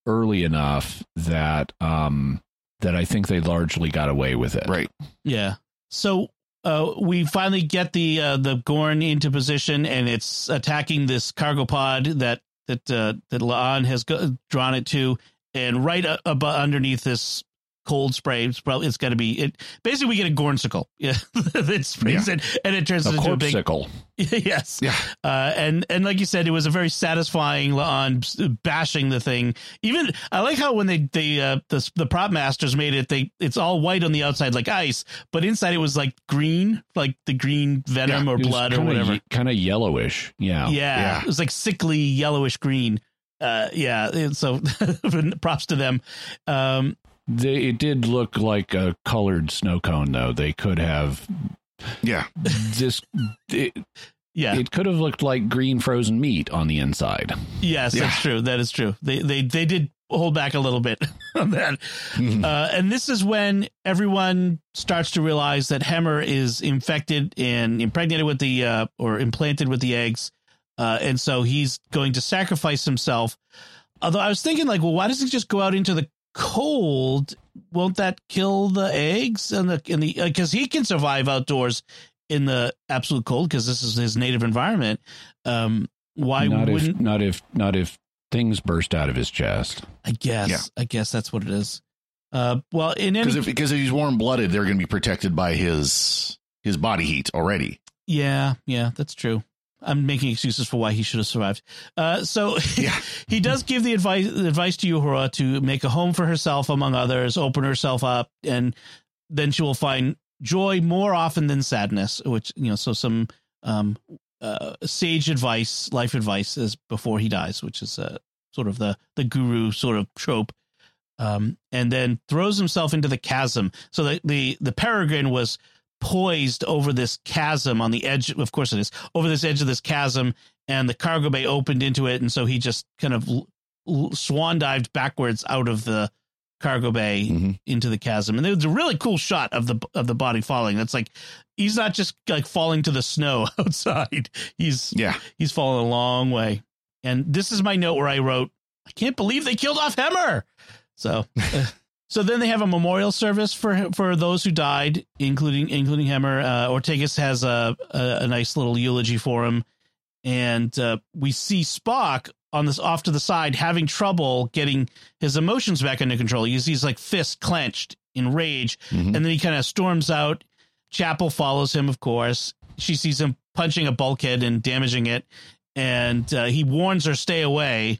early enough that um that I think they largely got away with it.
Right.
Yeah. So uh, we finally get the uh, the Gorn into position, and it's attacking this cargo pod that that uh, that La'an has drawn it to, and right above underneath this cold spray, it's probably it's got to be it. Basically, we get a Gornsicle. Yeah, that sprays it, and it turns
A
into a big
corpsicle.
yes.
Yeah.
Uh, and and like you said, it was a very satisfying La'an bashing the thing. Even I like how when they they uh, the the prop masters made it, they it's all white on the outside like ice, but inside it was like green, like the green venom or blood or whatever.
Kind of yellowish. Yeah.
yeah,
Yeah.
it was like sickly yellowish green. Uh, yeah, and so props to them. Um,
They, it did look like a colored snow cone, though. They could have
Yeah.
this. It,
yeah,
it could have looked like green frozen meat on the inside.
yes,
Yeah.
that's true. That is true. They they they did hold back a little bit on that.
Mhm.
Uh, and this is when everyone starts to realize that Hemmer is infected and impregnated with the uh, or implanted with the eggs, uh, and so he's going to sacrifice himself. Although I was thinking, like, well, why doesn't he just go out into the cold? Won't that kill the eggs and the in the because he can survive outdoors in the absolute cold because this is his native environment. Um, why
not
wouldn't
if not if not if things burst out of his chest.
I guess?
Yeah.
I guess that's what it is. Uh, well, in any
Because if, because if he's warm blooded, they're going to be protected by his his body heat already.
Yeah, yeah, that's true. I'm making excuses for why he should have survived. Uh, so
Yeah.
he does give the advice advice to Uhura to make a home for herself among others, open herself up, and then she will find joy more often than sadness. Which you know, so some um, uh, sage advice, life advice, is before he dies, which is uh, sort of the the guru sort of trope. Um, and then throws himself into the chasm. So the, the the peregrine was poised over this chasm on the edge. Of course, it is over this edge of this chasm, and the cargo bay opened into it, and so he just kind of l- l- swan dived backwards out of the cargo bay
Mm-hmm.
into the chasm. And there's a really cool shot of the of the body falling. That's like he's not just like falling to the snow outside. He's
Yeah.
he's fallen a long way. And this is my note where I wrote, I can't believe they killed off Hemmer. So, uh, so then they have a memorial service for for those who died, including including Hemmer. Uh, Ortegas has a, a a nice little eulogy for him, and uh, we see Spock on this off to the side having trouble getting his emotions back under control. He's he's like fist clenched in rage,
Mhm.
and then he kind of storms out. Chapel follows him, of course. She sees him punching a bulkhead and damaging it, and uh, he warns her stay away.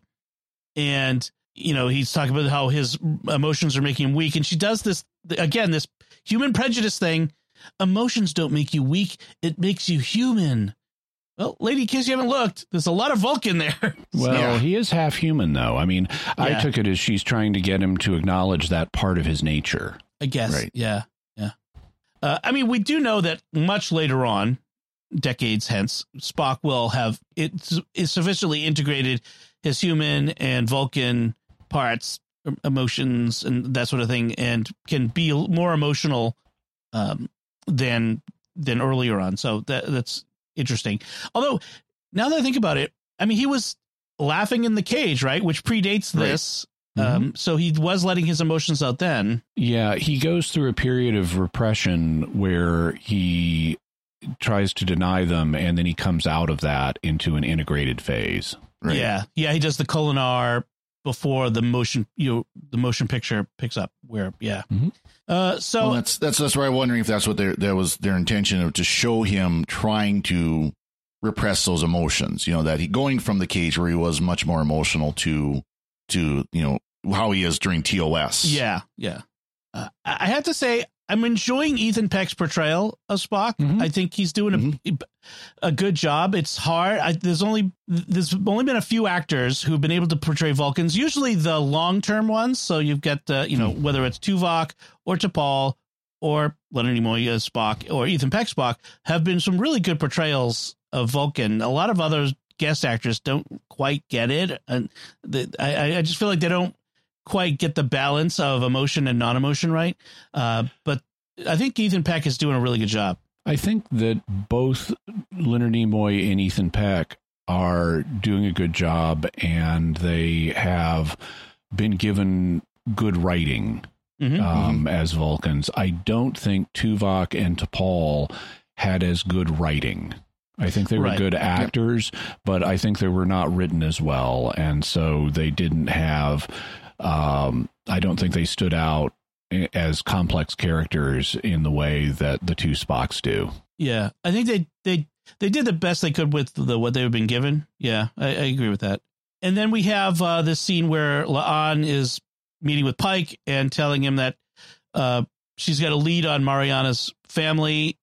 And you know he's talking about how his emotions are making him weak, and she does this again. This human prejudice thing. Emotions don't make you weak; it makes you human. Well, lady, in case you haven't looked, there's a lot of Vulcan there.
Well,
Yeah.
he is half human, though. I mean, I took it as she's trying to get him to acknowledge that part of his nature.
I guess.
Right.
Yeah. Yeah. Uh, I mean, we do know that much later on, decades hence, Spock will have it is sufficiently integrated his human and Vulcan parts, emotions, and that sort of thing, and can be more emotional um, than than earlier on. So that that's interesting. Although now that I think about it, I mean, he was laughing in the cage, right, which predates
Right.
this. Um, so he was letting his emotions out then.
Yeah, he goes through a period of repression where he tries to deny them, and then he comes out of that into an integrated phase.
Right.
Yeah, yeah, he does the Kolinahr before the motion you know, the motion picture picks up. Where yeah,
Mhm.
uh, so
Well, that's that's that's why I'm wondering if that's what their that was their intention of to show him trying to repress those emotions. You know that he going from the cage where he was much more emotional to to you know how he is during TOS.
yeah, yeah. Uh, I I have to say I'm enjoying Ethan Peck's portrayal of Spock.
Mhm.
I think he's doing a, a good job. It's hard. I, there's only there's only been a few actors who've been able to portray Vulcans. Usually the long term ones. So you've got uh, you know whether it's Tuvok or T'Pol or Leonard Nimoy as Spock or Ethan Peck Spock have been some really good portrayals of Vulcan. A lot of other guest actors don't quite get it, and the, I I just feel like they don't quite get the balance of emotion and non emotion right. Uh, but I think Ethan Peck is doing a really good job.
I think that both Leonard Nimoy and Ethan Peck are doing a good job, and they have been given good writing
Mhm.
um, as Vulcans. I don't think Tuvok and T'Pol had as good writing. I think they were
Right.
good actors, but I think they were not written as well, and so they didn't have. Um, I don't think they stood out as complex characters in the way that the two Spocks do.
Yeah, I think they they they did the best they could with the what they've been given. Yeah, I, I agree with that. And then we have uh, this scene where La'an is meeting with Pike and telling him that uh, she's got a lead on Mariana's family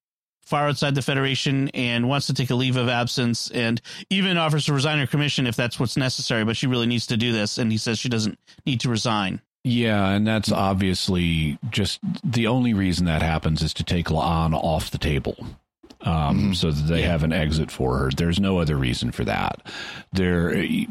far outside the Federation and wants to take a leave of absence and even offers to resign her commission if that's what's necessary. But she really needs to do this, and he says she doesn't need to resign.
Yeah, and that's obviously just the only reason that happens is to take La'an off the table. Um,
Mhm.
so that they
Yeah.
have an exit for her. There's no other reason for that. There, I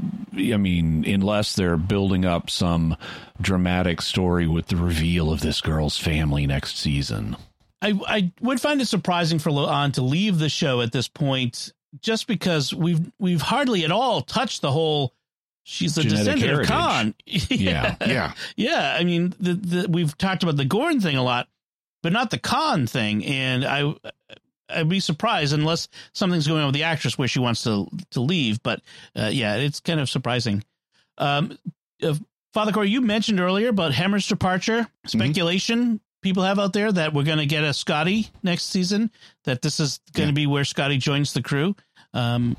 mean, unless they're building up some dramatic story with the reveal of this girl's family next season.
I I would find it surprising for La'an to leave the show at this point, just because we've we've hardly at all touched the whole. She's a
Genetic
descendant
heritage.
of Khan.
Yeah.
Yeah.
yeah. I mean, the, the we've talked about the Gorn thing a lot, but not the Khan thing. And I I'd be surprised unless something's going on with the actress where she wants to to leave. But uh, yeah, it's kind of surprising. Um, uh, Father Cory, you mentioned earlier about Hemmer's departure. Speculation people have out there that we're going to get a Scotty next season. That this is going to
Yeah.
be where Scotty joins the crew. Um,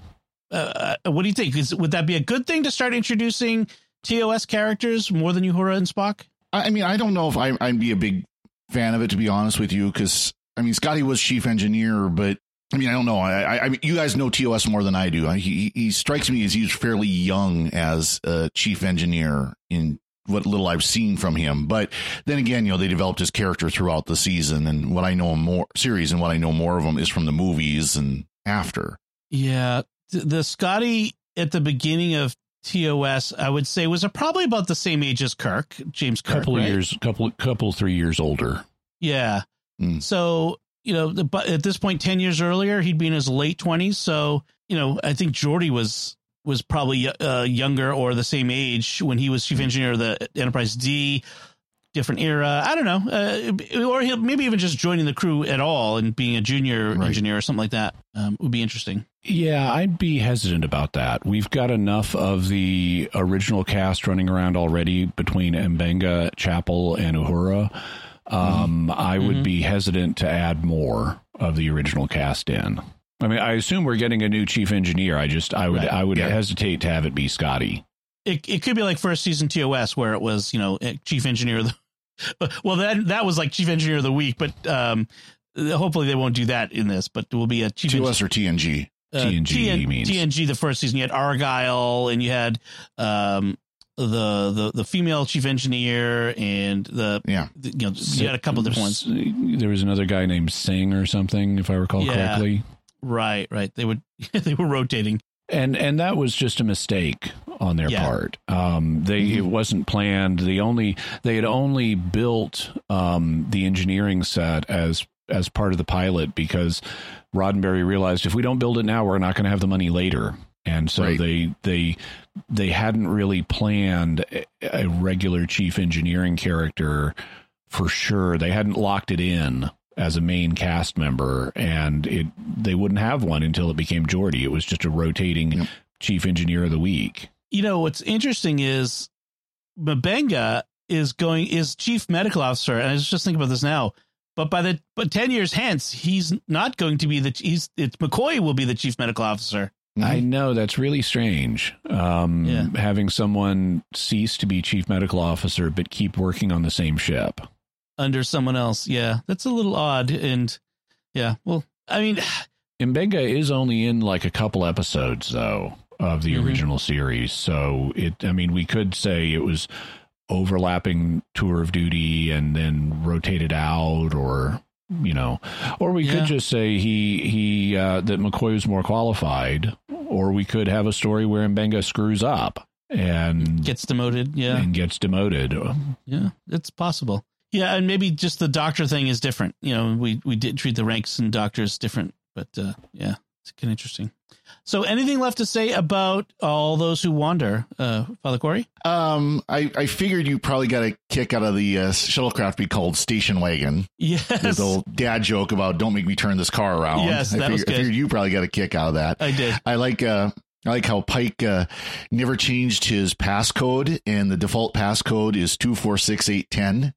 uh, uh, what do you think? Is would that be a good thing to start introducing TOS characters more than Uhura and Spock?
I I mean, I don't know if I, I'd be a big fan of it to be honest with you, because I mean, Scotty was chief engineer, but I mean, I don't know. I, I, I mean, you guys know TOS more than I do. He, he strikes me as he's fairly young as a chief engineer in what little I've seen from him. But then again, you know, they developed his character throughout the season, and what I know more series and what I know more of him is from the movies and after.
Yeah, the Scotty at the beginning of TOS, I would say, was probably about the same age as Kirk, James Kirk.
Couple
right?
years, couple, couple, three years older.
Yeah.
Mm.
So you know, the, but at this point, ten years earlier, he'd be in his late twenties. So you know, I think Geordi was was probably uh, younger or the same age when he was chief engineer of the Enterprise D. Different era. I don't know, uh, or he'll maybe even just joining the crew at all and being a junior
Right.
engineer or something like that um, would be interesting.
Yeah, I'd be hesitant about that. We've got enough of the original cast running around already between M'Benga, Chapel, and Uhura. Um, I would
Mhm.
be hesitant to add more of the original cast in. I mean, I assume we're getting a new chief engineer. I just, I would,
Right.
I would
Yeah.
hesitate to have it be Scotty.
It it could be like first season TOS where it was you know eh, chief engineer of the well that that was like chief engineer of the week, but um, hopefully they won't do that in this. But there will be a chief engineer.
TOS or TNG?
uh,
TNG
TN
means.
TNG the first season. You had Argyle and you had um the the the female chief engineer and the,
Yeah.
the- you know you had a couple different ones.
There was another guy named Singh or something, if I recall
Yeah.
correctly.
Right, right. They would they were rotating.
and and that was just a mistake on their
Yeah.
part. Um, they it wasn't planned. The only they had only built um, the engineering set as as part of the pilot because Roddenberry realized if we don't build it now, we're not going to have the money later. And so
Right.
they they they hadn't really planned a regular chief engineering character for sure. They hadn't locked it in as a main cast member, and it they wouldn't have one until it became Geordi. It was just a rotating
Yep.
chief engineer of the week.
You know what's interesting is M'Benga is going is chief medical officer, and I was just thinking about this now. But by the but ten years hence, he's not going to be the he's it's McCoy will be the chief medical officer.
I know that's really strange. Um,
Yeah.
Having someone cease to be chief medical officer but keep working on the same ship.
Under someone else. Yeah, that's a little odd. And yeah, well, I mean,
M'Benga is only in like a couple episodes though of the
Mhm.
original series, so it. I mean, we could say it was overlapping tour of duty and then rotated out, or you know, or we
Yeah.
could just say he he uh, that McCoy was more qualified, or we could have a story where M'Benga screws up and
gets demoted. Yeah,
and gets demoted.
yeah, it's possible. Yeah, and maybe just the doctor thing is different. You know, we we did treat the ranks and doctors different, but uh, yeah, it's kind of interesting. So, anything left to say about all those who wander, uh, Father Cory?
Um, I, I figured you probably got a kick out of the uh, shuttlecraft be called Station Wagon.
Yes,
The old dad joke about "Don't make me turn this car around."
Yes,
I
that
figured,
was
I figured you probably got a kick out of that.
I did.
I like uh I like how Pike uh, never changed his passcode, and the default passcode is two four six eight ten.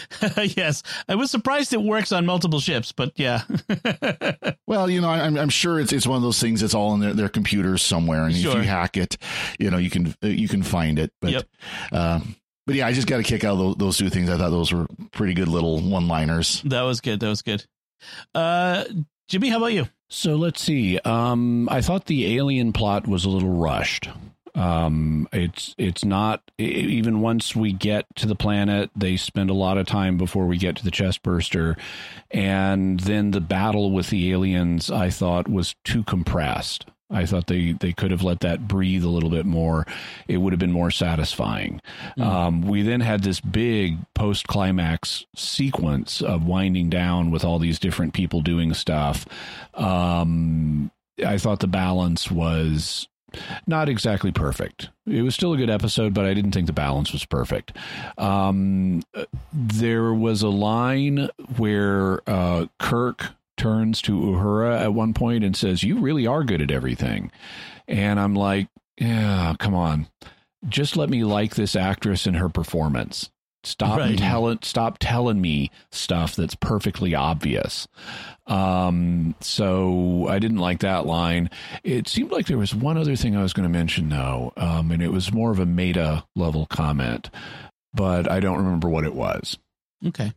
yes, I was surprised it works on multiple ships, but yeah,
Well, you know, I'm I'm sure it's it's one of those things that's all in their, their computers somewhere, and if you hack it, you know, you can uh, you can find it. But
Yep.
uh, but yeah, I just got a kick out of those, those two things. I thought those were pretty good little one liners.
that was good. That was good. Uh, Jimmy, how about you?
So let's see. Um, I thought the alien plot was a little rushed. Um, it's it's not even once we get to the planet, they spend a lot of time before we get to the chest burster, and then the battle with the aliens. I thought was too compressed. I thought they, they could have let that breathe a little bit more. It would have been more satisfying. Um, we then had this big post climax sequence of winding down with all these different people doing stuff. Um, I thought the balance was not exactly perfect. It was still a good episode, but I didn't think the balance was perfect. Um, there was a line where uh, Kirk turns to Uhura at one point and says, "You really are good at everything," and I'm like, "Yeah, come on, just let me like this actress and her performance." Stop
Right.
telling stop telling me stuff that's perfectly obvious. Um, so I didn't like that line. It seemed like there was one other thing I was going to mention though, um, and it was more of a meta level comment, but I don't remember what it was.
Okay.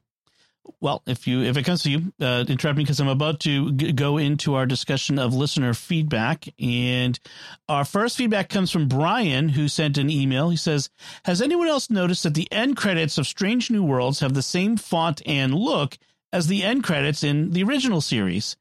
Well, if you if it comes to you, uh, interrupt me because I'm about to g- go into our discussion of listener feedback, and our first feedback comes from Brian, who sent an email. He says, "Has anyone else noticed that the end credits of Strange New Worlds have the same font and look as the end credits in the original series?"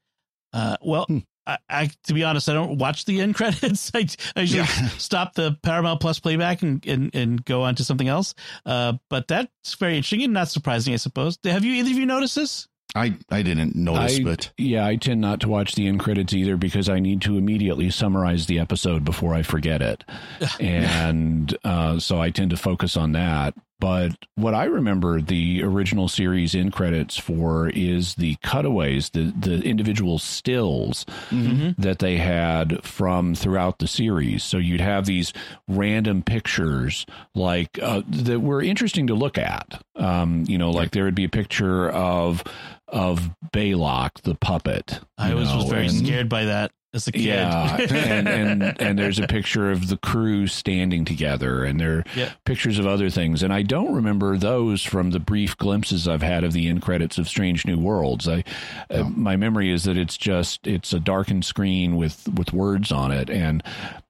Uh, well,
Hmm.
I, I to be honest, I don't watch the end credits. I, I usually
Yeah.
stop the Paramount Plus playback and, and, and go on to something else. Uh, but that's very interesting and not surprising, I suppose. Have you either of you noticed this?
I I didn't notice,
I-
but
Yeah, I tend not to watch the end credits either because I need to immediately summarize the episode before I forget it. and uh, so I tend to focus on that. But what I remember the original series in credits for is the cutaways, the, the individual stills
Mm-hmm.
that they had from throughout the series. So you'd have these random pictures like uh, that were interesting to look at. Um, you know, like there would be a picture of of Balok, the puppet.
I was, was very
and-
scared by that as a kid.
Yeah, and, and and there's a picture of the crew standing together, and there are
Yeah.
pictures of other things. And I don't remember those from the brief glimpses I've had of the end credits of Strange New Worlds. I, uh, my memory is that it's just it's a darkened screen with with words on it. And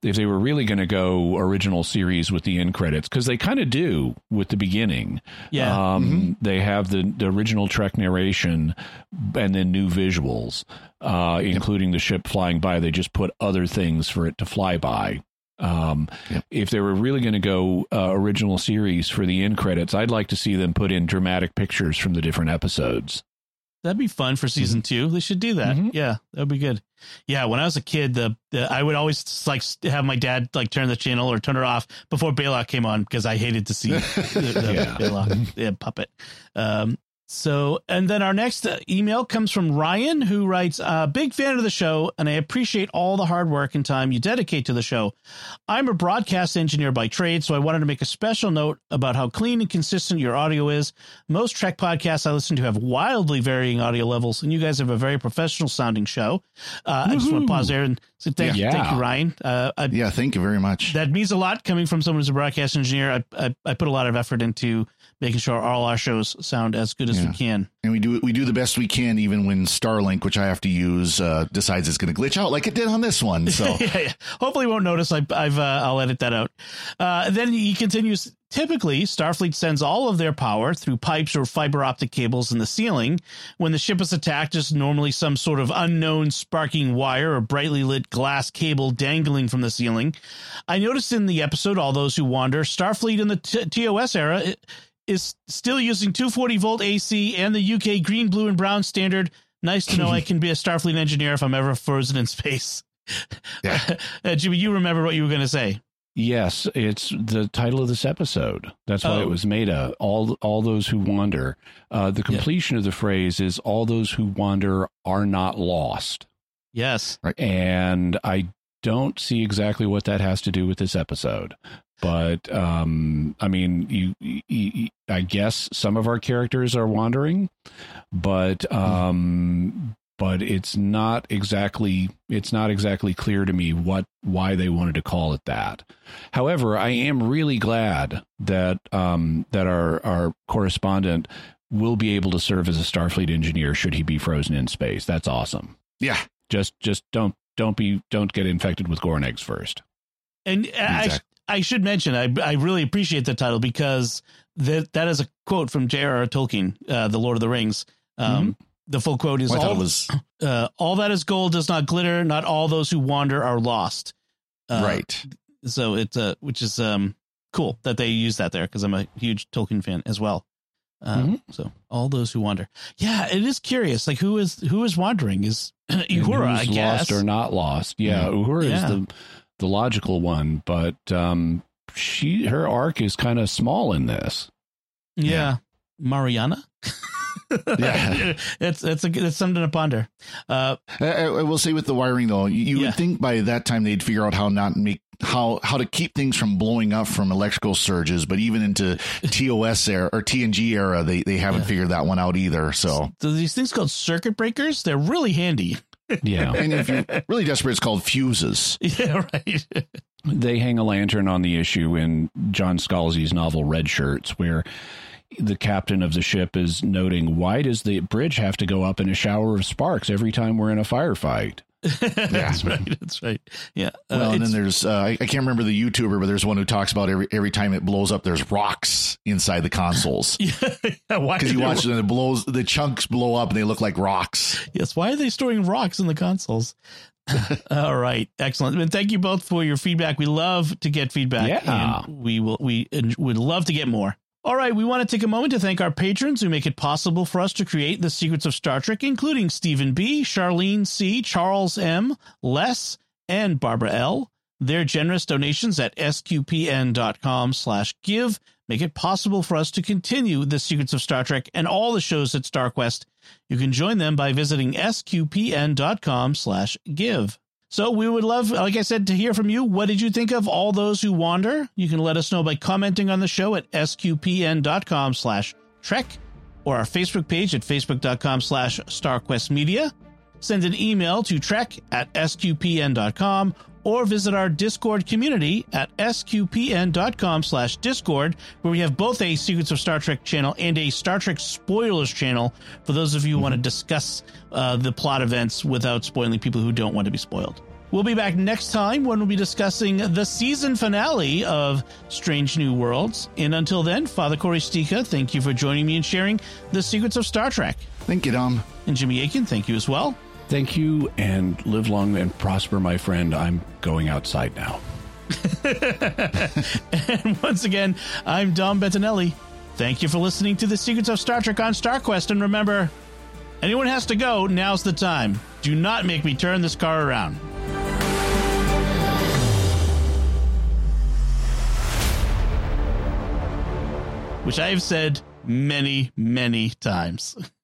if they were really going to go original series with the end credits, because they kind of do with the beginning,
Yeah.
um, they have the, the original Trek narration and then new visuals, uh, including the ship flying by. They just put other things for it to fly by. Um,
Yep.
If they were really going to go uh, original series for the end credits, I'd like to see them put in dramatic pictures from the different episodes.
That'd be fun for season two. They should do that.
Mhm.
Yeah, that'd be good. Yeah, when I was a kid, the, the I would always like have my dad like turn the channel or turn it off before Balok came on because I hated to see the, the
Yeah.
Balok yeah, puppet. Um, so, and then our next uh, email comes from Ryan, who writes, uh, "Big fan of the show, and I appreciate all the hard work and time you dedicate to the show. I'm a broadcast engineer by trade, so I wanted to make a special note about how clean and consistent your audio is. Most Trek podcasts I listen to have wildly varying audio levels, and you guys have a very professional sounding show. Uh, I just want to pause there and say thank,
Yeah.
thank you, Ryan. Uh, I,
yeah, thank you very much.
that means a lot coming from someone who's a broadcast engineer. I, I, I put a lot of effort into making sure all our shows sound as good as
Yeah.
we can.
and we do we do the best we can, even when Starlink, which I have to use, uh, decides it's going to glitch out like it did on this one. So
yeah, yeah. Hopefully, you won't notice. I, I've uh, I'll edit that out. Uh, then he continues. Typically, Starfleet sends all of their power through pipes or fiber optic cables in the ceiling. When the ship is attacked, there's normally some sort of unknown sparking wire or brightly lit glass cable dangling from the ceiling. I noticed in the episode "All Those Who Wander," Starfleet in the t- TOS era is still using 240 volt AC and the UK green, blue, and brown standard. Nice to know I can be a Starfleet engineer if I'm ever frozen in space.
Yeah.
uh, Jimmy, you remember what you were going to say?
Yes, it's the title of this episode. That's why
Oh.
it was made a all all those who wander. Uh, the completion of the phrase is all those who wander are not lost.
Yes.
and I don't see exactly what that has to do with this episode. But um, I mean, you, you, you- I guess some of our characters are wandering, but um, but it's not exactly it's not exactly clear to me what why they wanted to call it that. However, I am really glad that um, that our our correspondent will be able to serve as a Starfleet engineer should he be frozen in space. That's awesome
yeah,
just just don't don't be don't get infected with Gorn eggs first.
And I,
Exact-
I should mention, I, I really appreciate the title because that that is a quote from J.R.R. Tolkien, uh, The Lord of the Rings. Um, The full quote is all,
was
uh, all that is gold does not glitter. Not all those who wander are lost. Uh,
right.
So it's uh, which is um cool that they use that there because I'm a huge Tolkien fan as well. Um, So all those who wander, yeah, it is curious. Like who is who is wandering? Is Uhura? I guess.
lost or not lost. Yeah, Uhura
Yeah.
is the the logical one, but um, she her arc is kind of small in this.
Yeah, Mariana.
Yeah.
it's it's a it's something to ponder. Uh,
I, I I will say with the wiring though, you, you
Yeah.
would think by that time they'd figure out how not make how how to keep things from blowing up from electrical surges. But even into TOS era or TNG era, they they haven't
Yeah.
figured that one out either. So,
so these things called circuit breakers, they're really handy.
Yeah,
and if you're really desperate, it's called fuses.
Yeah, right.
they hang a lantern on the issue in John Scalzi's novel Red Shirts, where the captain of the ship is noting, why does the bridge have to go up in a shower of sparks every time we're in a firefight?
that's right. That's right. Yeah.
Well,
Uh,
and then there's uh, I, I can't remember the YouTuber, but there's one who talks about every every time it blows up, there's rocks inside the consoles
yeah, why
because you watch
they-
it and it blows, the chunks blow up and they look like rocks.
Yes. Why are they storing rocks in the consoles? All right. Excellent. And thank you both for your feedback. We love to get feedback.
Yeah.
And we will, we would love to get more. All right. We want to take a moment to thank our patrons who make it possible for us to create the secrets of Star Trek, including Stephen B., Charlene C., Charles M., Les, and Barbara L. Their generous donations at sqpn.com slash give make it possible for us to continue the secrets of Star Trek and all the shows at StarQuest. You can join them by visiting sqpn.com slash give. So we would love, like I said, to hear from you. What did you think of all those who wander? You can let us know by commenting on the show at sqpn.com slash trek or our Facebook page at facebook.com slash starquestmedia. Send an email to trek at sqpn.com or visit our Discord community at sqpn.com slash discord, where we have both a Secrets of Star Trek channel and a Star Trek spoilers channel for those of you who want to discuss uh, the plot events without spoiling people who don't want to be spoiled. We'll be back next time when we'll be discussing the season finale of Strange New Worlds. And until then, Father Cory Sticha, thank you for joining me and sharing the secrets of Star Trek.
Thank you, Dom.
And Jimmy Akin, thank you as well.
Thank you and live long and prosper, my friend. I'm going outside now.
And once again, I'm Dom Bettinelli. Thank you for listening to the Secrets of Star Trek on StarQuest. And remember, anyone has to go, now's the time. Do not make me turn this car around. Which I have said many, many times.